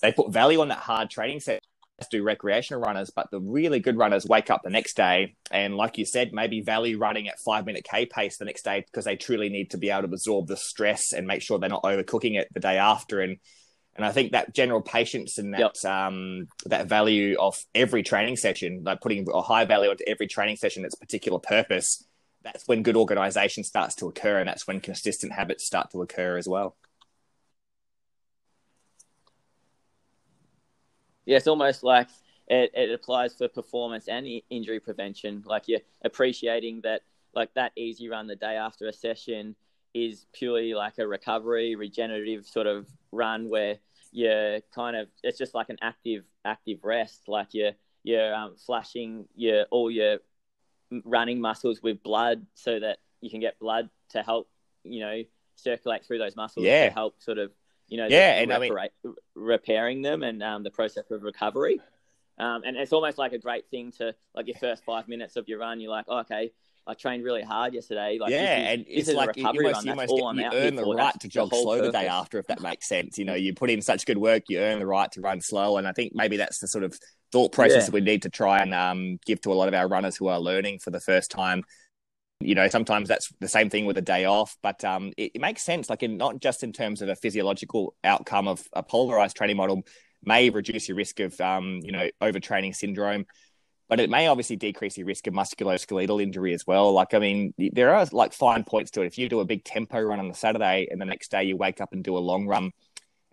they put value on that hard training session do recreational runners, but the really good runners wake up the next day and, like you said, maybe value running at five minute K pace the next day because they truly need to be able to absorb the stress and make sure they're not overcooking it the day after. And and I think that general patience and that yep. um, that value of every training session, like putting a high value onto every training session, its particular purpose, that's when good organization starts to occur, and that's when consistent habits start to occur as well. Yeah, it's almost like it, it applies for performance and injury prevention. Like you're appreciating that, like that easy run the day after a session is purely like a recovery, regenerative sort of run where you're kind of it's just like an active active rest. Like you're you're um, flashing your all your running muscles with blood so that you can get blood to help you know circulate through those muscles yeah. to help sort of you know, yeah, and I mean, repairing them and um, the process of recovery. Um, and it's almost like a great thing to like your first five minutes of your run. You're like, oh, okay, I trained really hard yesterday. Like, yeah, is, and it's like you almost, you, almost get, you earn the right to jog slow purpose. the day after, if that makes sense. You know, you put in such good work, you earn the right to run slow, and I think maybe that's the sort of thought process yeah. that we need to try and um, give to a lot of our runners who are learning for the first time you know, sometimes that's the same thing with a day off, but um, it, it, makes sense. Like, in not just in terms of a physiological outcome of a polarized training model, may reduce your risk of, um, you know, overtraining syndrome, but it may obviously decrease your risk of musculoskeletal injury as well. Like, I mean, there are like fine points to it. If you do a big tempo run on the Saturday and the next day you wake up and do a long run,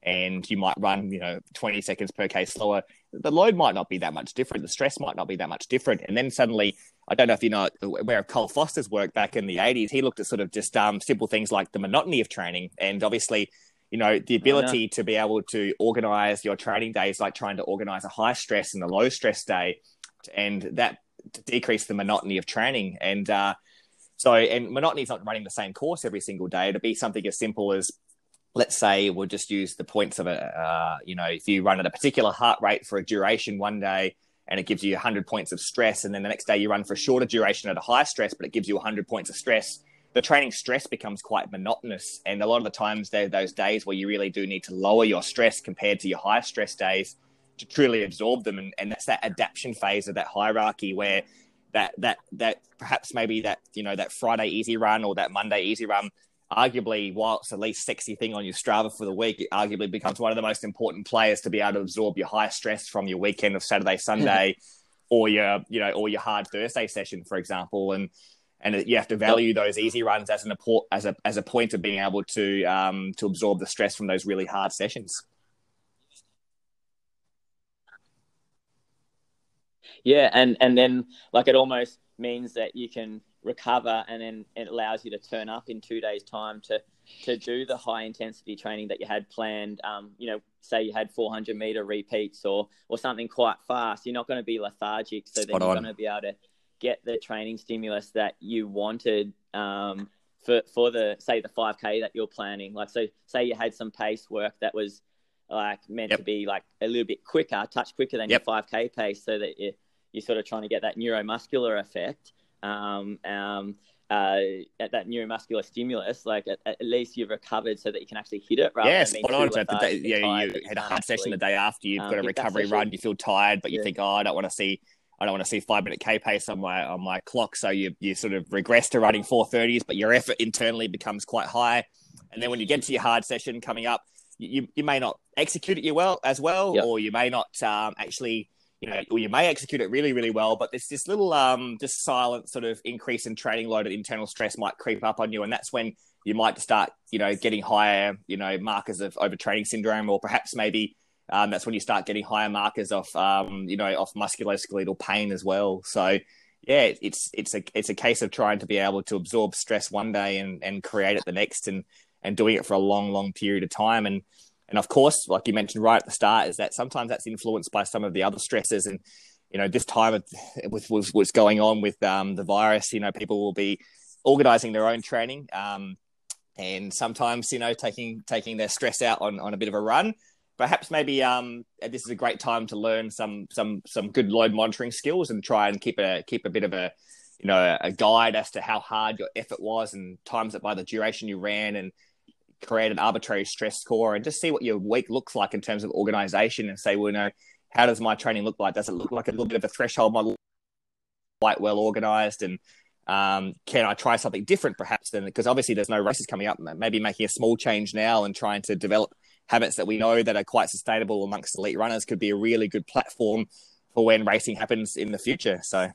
and you might run, you know, 20 seconds per K slower, the load might not be that much different. The stress might not be that much different. And then suddenly, I don't know if you know aware of Carl Foster's work back in the 80s. He looked at sort of just um, simple things like the monotony of training. And obviously, you know, the ability to be able to organize your training days, like trying to organize a high stress and a low stress day, and that to decrease the monotony of training. And uh, so, and monotony is not running the same course every single day. To be something as simple as let's say we'll just use the points of a, uh, you know, if you run at a particular heart rate for a duration one day and it gives you 100 points of stress, and then the next day you run for a shorter duration at a higher stress, but it gives you 100 points of stress, the training stress becomes quite monotonous. And a lot of the times, there are those days where you really do need to lower your stress compared to your high stress days to truly absorb them. And, and that's that adaptation phase of that hierarchy where that that that perhaps maybe that you know that Friday easy run or that Monday easy run arguably, while it's the least sexy thing on your Strava for the week, it arguably becomes one of the most important players to be able to absorb your high stress from your weekend of Saturday, Sunday, or your you know, or your hard Thursday session, for example, and and you have to value those easy runs as an as a as a point of being able to um, to absorb the stress from those really hard sessions. Yeah, and and then like it almost means that you can recover, and then it allows you to turn up in two days' time to to do the high intensity training that you had planned. Um, you know, say you had 400 meter repeats or or something quite fast. You're not going to be lethargic, so then you're going to be able to get the training stimulus that you wanted um, for for the say the 5k that you're planning. Like so, say you had some pace work that was like meant yep. to be like a little bit quicker, touch quicker than yep. your 5k pace, so that you you're sort of trying to get that neuromuscular effect. Um, um, uh, at that neuromuscular stimulus, like at, at, least you've recovered so that you can actually hit it. Rather yeah, spot on. So the day, yeah, you had a hard session the day after. You've um, got a recovery run. You feel tired, but you yeah. think, oh, I don't want to see. I don't want to see five minute K pace on my on my clock. So you you sort of regress to running four thirties, but your effort internally becomes quite high. And then when you get to your hard session coming up, you you may not execute it you well as well, yep. or you may not um, actually you know, or you may execute it really, really well, but there's this little, um, just silent sort of increase in training load and internal stress might creep up on you, and that's when you might start, you know, getting higher, you know, markers of overtraining syndrome, or perhaps maybe um, that's when you start getting higher markers of, um, you know, of musculoskeletal pain as well. So, yeah, it's it's a it's a case of trying to be able to absorb stress one day and and create it the next, and and doing it for a long, long period of time, and and of course, like you mentioned right at the start, is that sometimes that's influenced by some of the other stresses. And, you know, this time with, with what's going on with um, the virus, you know, people will be organizing their own training. Um, and sometimes, you know, taking taking their stress out on, on a bit of a run. Perhaps maybe um, this is a great time to learn some some some good load monitoring skills and try and keep a keep a bit of a you know a guide as to how hard your effort was and times it by the duration you ran and create an arbitrary stress score and just see what your week looks like in terms of organization and say, well, you know, how does my training look like? Does it look like a little bit of a threshold model, quite well organized? And um, can I try something different perhaps then? Because obviously there's no races coming up. Maybe making a small change now and trying to develop habits that we know that are quite sustainable amongst elite runners could be a really good platform for when racing happens in the future. So.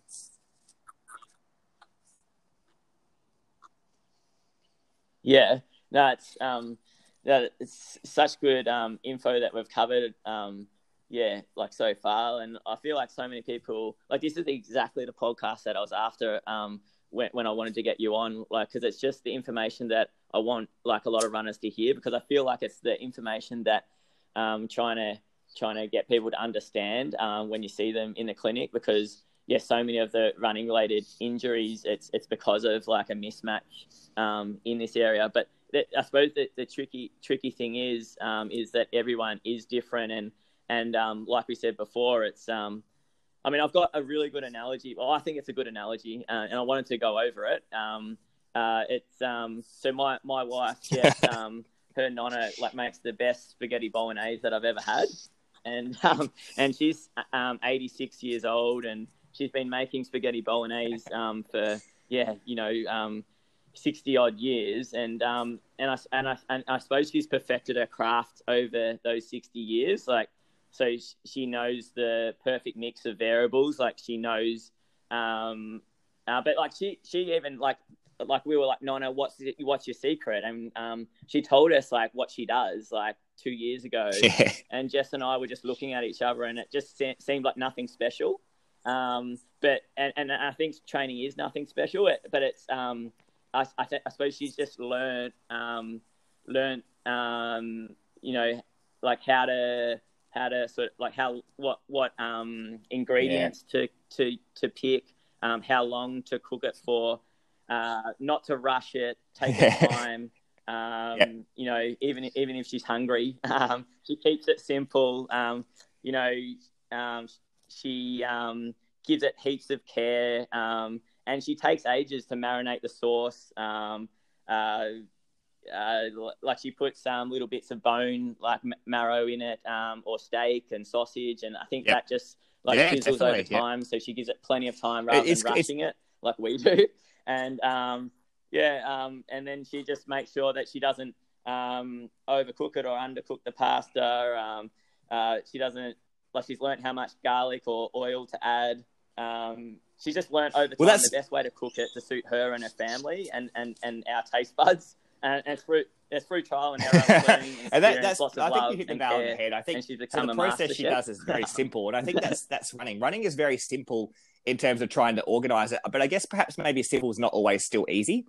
Yeah, no, it's um, yeah, it's such good um, info that we've covered. Um, yeah, like so far, and I feel like so many people like this is exactly the podcast that I was after. Um, when, when I wanted to get you on, like, because it's just the information that I want, like, a lot of runners to hear, because I feel like it's the information that um, trying to trying to get people to understand um, when you see them in the clinic, because yeah, so many of the running related injuries, it's it's because of like a mismatch um, in this area. But I suppose the, the tricky tricky thing is um, is that everyone is different, and and um, like we said before, it's um, I mean I've got a really good analogy. Well, I think it's a good analogy, uh, and I wanted to go over it. Um, uh, it's um, so my my wife, Jess, um, her nonna like makes the best spaghetti bolognese that I've ever had, and um, and she's um, 86 years old, and she's been making spaghetti bolognese um, for yeah, you know, um, sixty odd years, and um, and I and I and I suppose she's perfected her craft over those sixty years. Like, so she knows the perfect mix of variables. Like, she knows, um, uh, but like she she even like like we were like, no, no, what's the, what's your secret? And um, she told us like what she does like two years ago, yeah. and Jess and I were just looking at each other, and it just se- seemed like nothing special. Um, but and, and I think training is nothing special, but it's um, I, I, th- I suppose she's just learned um, learned um, you know like how to how to sort of like how what what um, ingredients yeah. to to to pick, um, how long to cook it for, uh, not to rush it, take your time. Um, yeah. You know, even even if she's hungry, um, she keeps it simple. Um, you know, um, she um, gives it heaps of care. Um, and she takes ages to marinate the sauce. Um, uh, uh, like she puts um, little bits of bone, like marrow in it, um, or steak and sausage, and I think yep. that just like yeah, fizzles over time. So she gives it plenty of time rather it's, than rushing it like we do. And um, yeah, um, and then she just makes sure that she doesn't um, overcook it or undercook the pasta. Um, uh, she doesn't like she's learned how much garlic or oil to add. She's just learned over time well, the best way to cook it to suit her and her family and, and, and our taste buds. And, and through it's through trial and error. and, and that, that's I think you hit the nail on the head. I think so the process she does is very simple, and I think that's that's running. Running is very simple in terms of trying to organize it, but I guess perhaps maybe simple is not always still easy.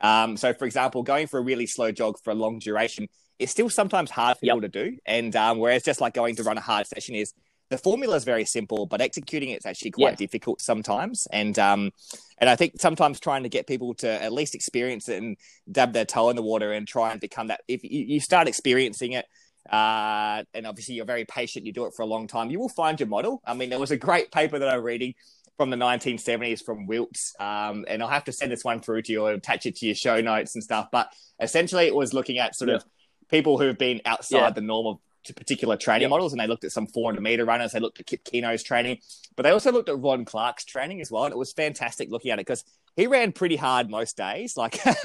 Um, so, for example, going for a really slow jog for a long duration is still sometimes hard for yep. people to do, and um, whereas just like going to run a hard session is the formula is very simple, but executing it's actually quite yeah. difficult sometimes. And um, and I think sometimes trying to get people to at least experience it and dab their toe in the water and try and become that. If you, you start experiencing it, uh, and obviously you're very patient, you do it for a long time, you will find your model. I mean, there was a great paper that I'm reading from the 1970s from Wilts. Um, and I'll have to send this one through to you or attach it to your show notes and stuff. But essentially, it was looking at sort yeah. of people who have been outside yeah. the norm of particular training yep. models, and they looked at some 400 meter runners. They looked at Kip Keino's training, but they also looked at Ron Clarke's training as well, and it was fantastic looking at it because he ran pretty hard most days, like,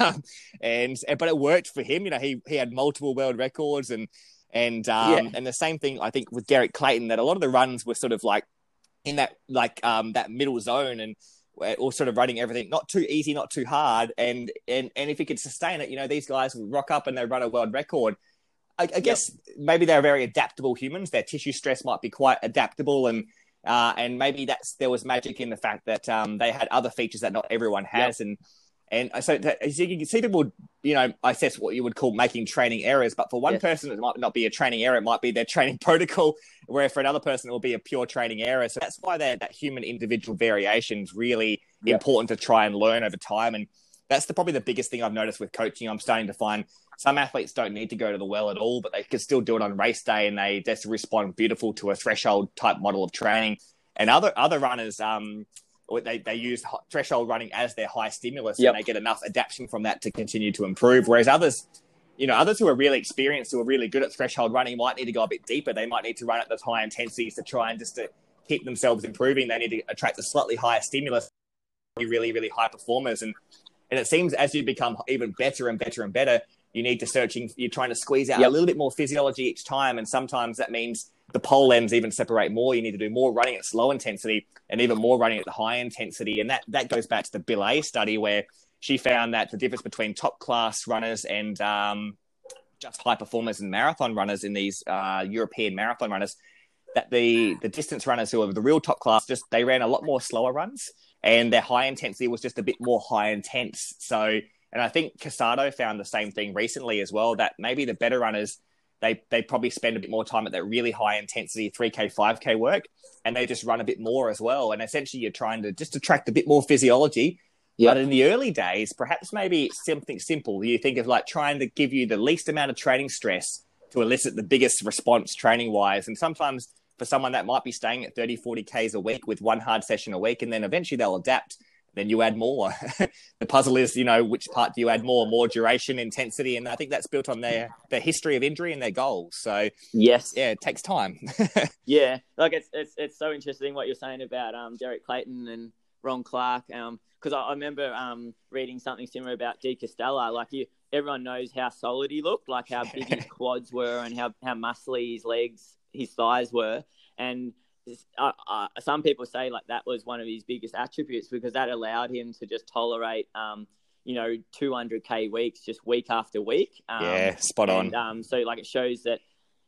and, and but it worked for him. You know, he he had multiple world records, and and um, yeah. and the same thing I think with Derek Clayton that a lot of the runs were sort of like in that like um that middle zone and or sort of running everything not too easy, not too hard, and and and if he could sustain it, you know, these guys would rock up and they run a world record I, I guess yep. maybe they're very adaptable humans. Their tissue stress might be quite adaptable, and uh, and maybe that's there was magic in the fact that um, they had other features that not everyone has, yep. and and so as you can see people, you know, I assess what you would call making training errors. But for one yes. person, it might not be a training error; it might be their training protocol. Where for another person, it will be a pure training error. So that's why that, that human individual variation is really yep. important to try and learn over time. And that's the, probably the biggest thing I've noticed with coaching. I'm starting to find some athletes don't need to go to the well at all, but they can still do it on race day and they just respond beautiful to a threshold type model of training. And other other runners, um, they, they use threshold running as their high stimulus yep. and they get enough adaptation from that to continue to improve. Whereas others, you know, others who are really experienced, who are really good at threshold running might need to go a bit deeper. They might need to run at those high intensities to try and just to keep themselves improving. They need to attract a slightly higher stimulus, be really, really high performers. And and it seems as you become even better and better and better, you need to searching you're trying to squeeze out yep. a little bit more physiology each time. And sometimes that means the pole ends even separate more. You need to do more running at slow intensity and even more running at the high intensity. And that that goes back to the Billat study where she found that the difference between top class runners and um, just high performers and marathon runners in these uh, european marathon runners that the the distance runners who are the real top class just they ran a lot more slower runs and their high intensity was just a bit more high intense. So and I think Casado found the same thing recently as well that maybe the better runners they they probably spend a bit more time at that really high intensity 3k 5k work and they just run a bit more as well. And essentially you're trying to just attract a bit more physiology. Yep. but in the early days perhaps maybe something simple. You think of like trying to give you the least amount of training stress to elicit the biggest response training wise and sometimes for someone that might be staying at 30 40 k's a week with one hard session a week and then eventually they'll adapt then you add more. the puzzle is, you know, which part do you add more? More duration, intensity, and I think that's built on their their history of injury and their goals. So yes, yeah, it takes time. yeah, like it's it's it's so interesting what you're saying about um Derek Clayton and Ron Clarke. Um, because I, I, remember um reading something similar about De Castella. Like you, everyone knows how solid he looked, like how big his quads were and how how muscly his legs, his thighs were, and uh, uh, some people say like that was one of his biggest attributes because that allowed him to just tolerate, um, you know, 200k weeks just week after week. Um, yeah, spot and, on. Um, so like it shows that,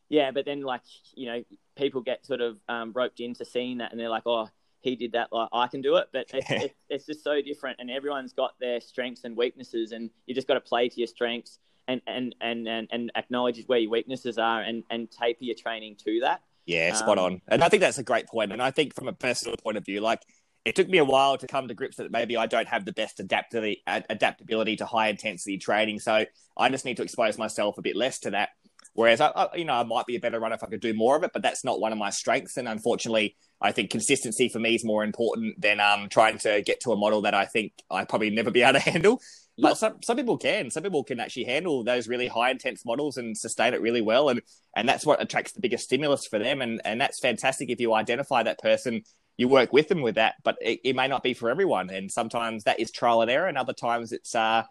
yeah, but then like you know people get sort of um, roped into seeing that and they're like, oh, he did that, like I can do it. But it's, it's, it's just so different, and everyone's got their strengths and weaknesses, and you just got to play to your strengths. And, and, and, and, and acknowledge where your weaknesses are and, and taper your training to that. Yeah, spot um, on. And I think that's a great point. And I think from a personal point of view, like it took me a while to come to grips that maybe I don't have the best adaptability adaptability to high intensity training. So I just need to expose myself a bit less to that. Whereas I, I, you know, I might be a better runner if I could do more of it, but that's not one of my strengths. And unfortunately, I think consistency for me is more important than um, trying to get to a model that I think I probably never be able to handle. But some, some people can. Some people can actually handle those really high intense models and sustain it really well. And and that's what attracts the biggest stimulus for them. And and that's fantastic if you identify that person, you work with them with that. But it, it may not be for everyone. And sometimes that is trial and error, and other times it's uh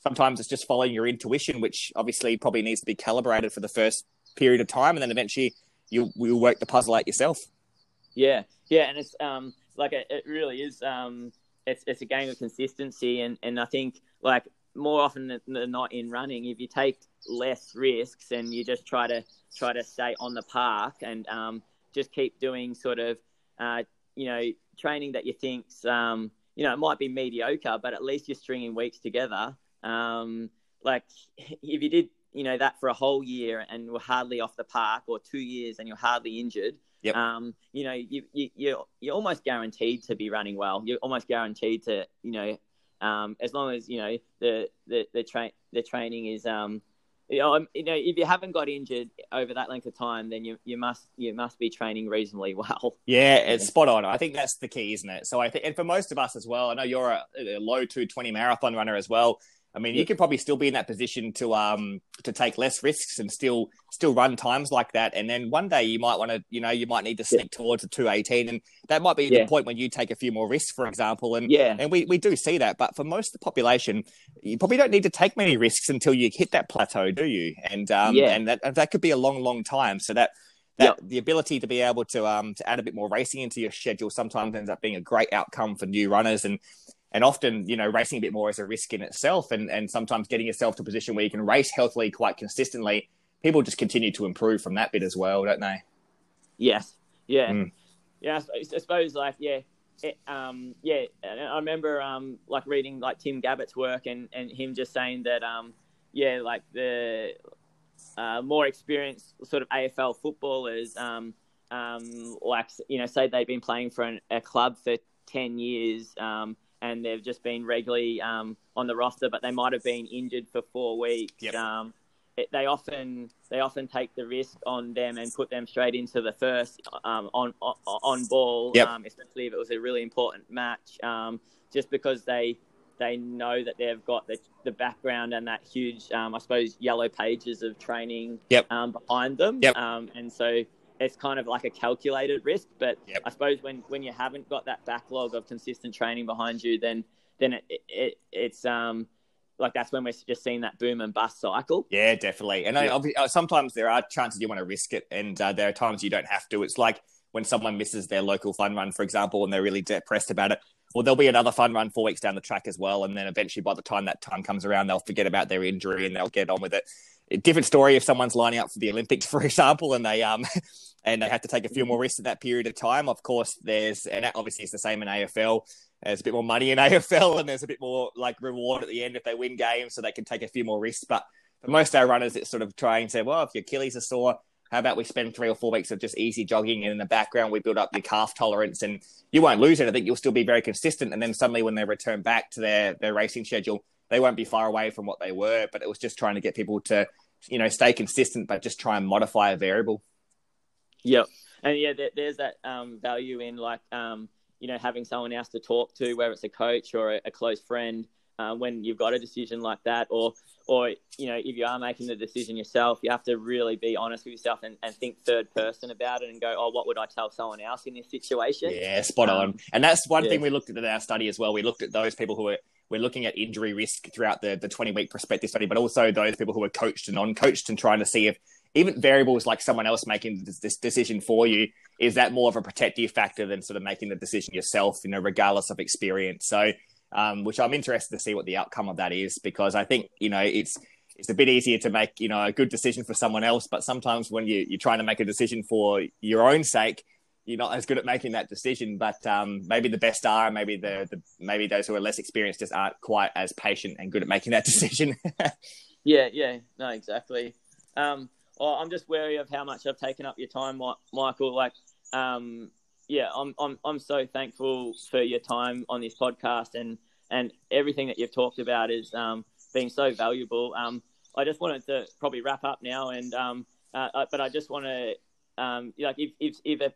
sometimes it's just following your intuition, which obviously probably needs to be calibrated for the first period of time, and then eventually you will work the puzzle out yourself. Yeah, yeah, and it's um like it, it really is um it's it's a game of consistency, and and I think like more often than not in running, if you take less risks and you just try to try to stay on the park and um, just keep doing sort of uh, you know training that you think's um, you know it might be mediocre, but at least you're stringing weeks together. Um, like if you did you know that for a whole year and were hardly off the park, or two years and you're hardly injured, Yep. Um, you know, you, you, you're, you're almost guaranteed to be running well. You're almost guaranteed to, you know, um, as long as, you know, the, the, the, train the training is, um, you know, you know, if you haven't got injured over that length of time, then you, you must you must be training reasonably well. Yeah, it's spot on. I think that's the key, isn't it? So I think, and for most of us as well, I know you're a, a low two twenty marathon runner as well. I mean, you could probably still be in that position to um to take less risks and still still run times like that. And then one day you might want to, you know, you might need to sneak yeah. towards a two eighteen, and that might be yeah. the point when you take a few more risks, for example. And yeah, and we, we do see that. But for most of the population, you probably don't need to take many risks until you hit that plateau, do you? And um yeah. and that that could be a long, long time. So that that yep. the ability to be able to um to add a bit more racing into your schedule sometimes ends up being a great outcome for new runners and and often you know racing a bit more is a risk in itself and and sometimes getting yourself to a position where you can race healthily quite consistently people just continue to improve from that bit as well don't they? Yes. Yeah. Mm. yeah I suppose like yeah it, um, yeah, I remember um, like reading like Tim Gabbett's work and, and him just saying that um, yeah, like the uh, more experienced sort of AFL footballers, um, um, like you know, say they've been playing for an, a club for ten years, um, and they've just been regularly um, on the roster, but they might have been injured for four weeks. Yep. Um, it, they often they often take the risk on them and put them straight into the first um, on, on, on ball, yep. Um, especially if it was a really important match, um, just because they they know that they've got the, the background and that huge, um, I suppose, yellow pages of training yep. behind them, yep. and so it's kind of like a calculated risk. But yep. I suppose when, when you haven't got that backlog of consistent training behind you, then then it, it it's um like that's when we're just seeing that boom and bust cycle. Yeah, definitely. And yeah. I, uh, sometimes there are chances you want to risk it, and uh, there are times you don't have to. It's like when someone misses their local fun run, for example, and they're really depressed about it. Well, there'll be another fun run four weeks down the track as well, and then eventually, by the time that time comes around, they'll forget about their injury and they'll get on with it. A different story if someone's lining up for the Olympics, for example, and they um and they have to take a few more risks at that period of time. Of course, there's and that obviously it's the same in AFL. There's a bit more money in AFL, and there's a bit more like reward at the end if they win games, so they can take a few more risks. But for most of our runners, it's sort of trying to say, well, if your Achilles are sore, how about we spend three or four weeks of just easy jogging, and in the background we build up your calf tolerance, and you won't lose it. I think You'll still be very consistent, and then suddenly when they return back to their their racing schedule, they won't be far away from what they were. But it was just trying to get people to you know stay consistent, but just try and modify a variable. Yep and yeah, there, there's that um, value in like um, you know having someone else to talk to, whether it's a coach or a, a close friend, uh, when you've got a decision like that, or or you know if you are making the decision yourself, you have to really be honest with yourself and, and think third person about it and go, oh, what would I tell someone else in this situation? Yeah, spot on. Um, and that's one yeah. thing we looked at in our study as well. We looked at those people who are we're looking at injury risk throughout the, the 20 week prospective study, but also those people who are coached and non coached and trying to see if even variables like someone else making this decision for you is that more of a protective factor than sort of making the decision yourself you know regardless of experience. So um, which i'm interested to see what the outcome of that is because i think you know it's it's a bit easier to make you know a good decision for someone else but sometimes when you, you're trying to make a decision for your own sake you're not as good at making that decision. But um, maybe the best are maybe the, the maybe those who are less experienced just aren't quite as patient and good at making that decision. Yeah yeah no exactly. Um, oh, I'm just wary of how much I've taken up your time, Michael. Like, um, yeah, I'm, I'm, I'm so thankful for your time on this podcast and, and everything that you've talked about is um, being so valuable. Um, I just wanted to probably wrap up now, and um, uh, uh but I just want to um, like if, if if a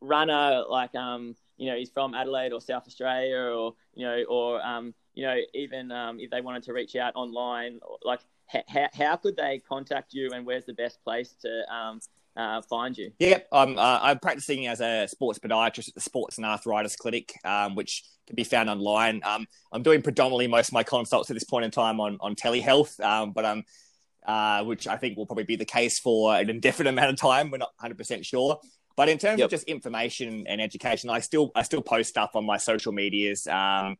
runner like um you know is from Adelaide or South Australia or you know or um you know even um, if they wanted to reach out online like how, how could they contact you and where's the best place to um, uh, find you? Yeah, I'm, uh, I'm practicing as a sports podiatrist at the Sports and Arthritis Clinic, um, which can be found online. Um, I'm doing predominantly most of my consults at this point in time on, on telehealth, um, but I'm, uh, which I think will probably be the case for an indefinite amount of time. We're not 100% sure. But in terms yep. of just information and education, I still I still post stuff on my social medias. Um,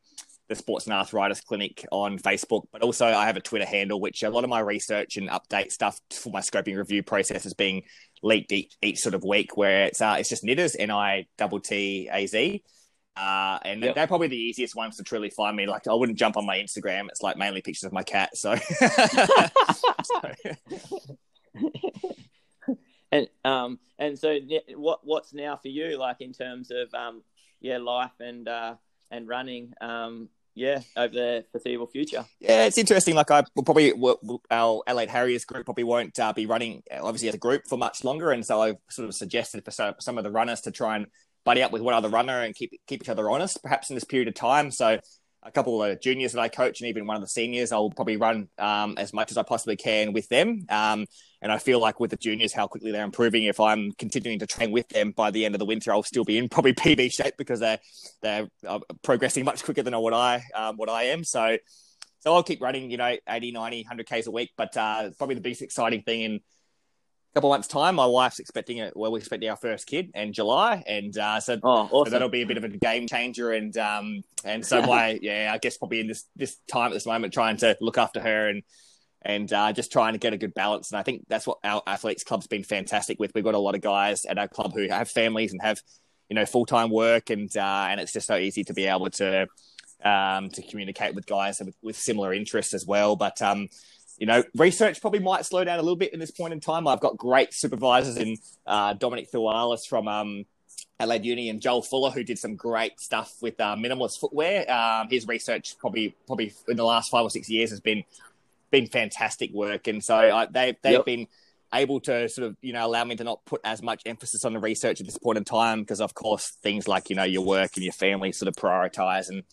the Sports and Arthritis Clinic on Facebook, but also I have a Twitter handle, which a lot of my research and update stuff for my scoping review process is being leaked each, each sort of week, where it's uh, it's just Nittaz N I double T A Z. Uh, and yep. they're probably the easiest ones to truly find me. Like I wouldn't jump on my Instagram; it's like mainly pictures of my cat. So, and um, and so what what's now for you, like in terms of um, yeah, life and uh, and running? Um, yeah, over the foreseeable future. Yeah, it's interesting. Like I will probably our Adelaide Harriers group probably won't uh, be running obviously as a group for much longer, and so I've sort of suggested for some, some of the runners to try and buddy up with one other runner and keep keep each other honest, perhaps in this period of time. So a couple of juniors that I coach and even one of the seniors, I'll probably run um, as much as I possibly can with them. Um, and I feel like with the juniors, how quickly they're improving. If I'm continuing to train with them by the end of the winter, I'll still be in probably PB shape because they're they're uh, progressing much quicker than what I um, what I am. So so I'll keep running, you know, 80, 90, 100 Ks a week. But uh, probably the biggest exciting thing in a couple months time my wife's expecting it well we're expecting our first kid in july and uh, so, oh, awesome. so, that'll be a bit of a game changer and um and so my yeah i guess probably in this this time at this moment trying to look after her and and uh, just trying to get a good balance and i think that's what our athletes club's been fantastic with we've got a lot of guys at our club who have families and have you know full-time work and uh, and it's just so easy to be able to um to communicate with guys with, with similar interests as well but um you know, research probably might slow down a little bit in this point in time. I've got great supervisors in uh, Dominic Thewlis from um, Adelaide Uni and Joel Fuller, who did some great stuff with uh, minimalist footwear. Um, his research probably probably in the last five or six years has been been fantastic work, and so uh, they they've yep. been able to sort of you know allow me to not put as much emphasis on the research at this point in time because of course things like you know your work and your family sort of prioritize and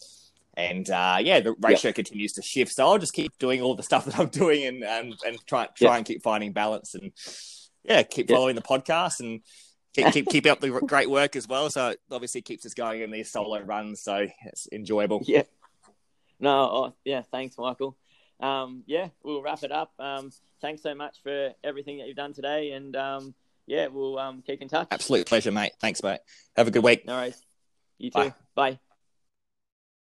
and uh, yeah, the ratio yep. continues to shift. So I'll just keep doing all the stuff that I'm doing and and, and try try yep. and keep finding balance and yeah, keep following the podcast and keep keep keep up the great work as well. So it obviously keeps us going in these solo runs. So it's enjoyable. Yeah. No, oh, yeah. Thanks, Michael. Um, yeah, we'll wrap it up. Um, thanks so much for everything that you've done today, and um, yeah, we'll um, keep in touch. Absolute pleasure, mate. Thanks, mate. Have a good week. No worries. You too. Bye. Bye.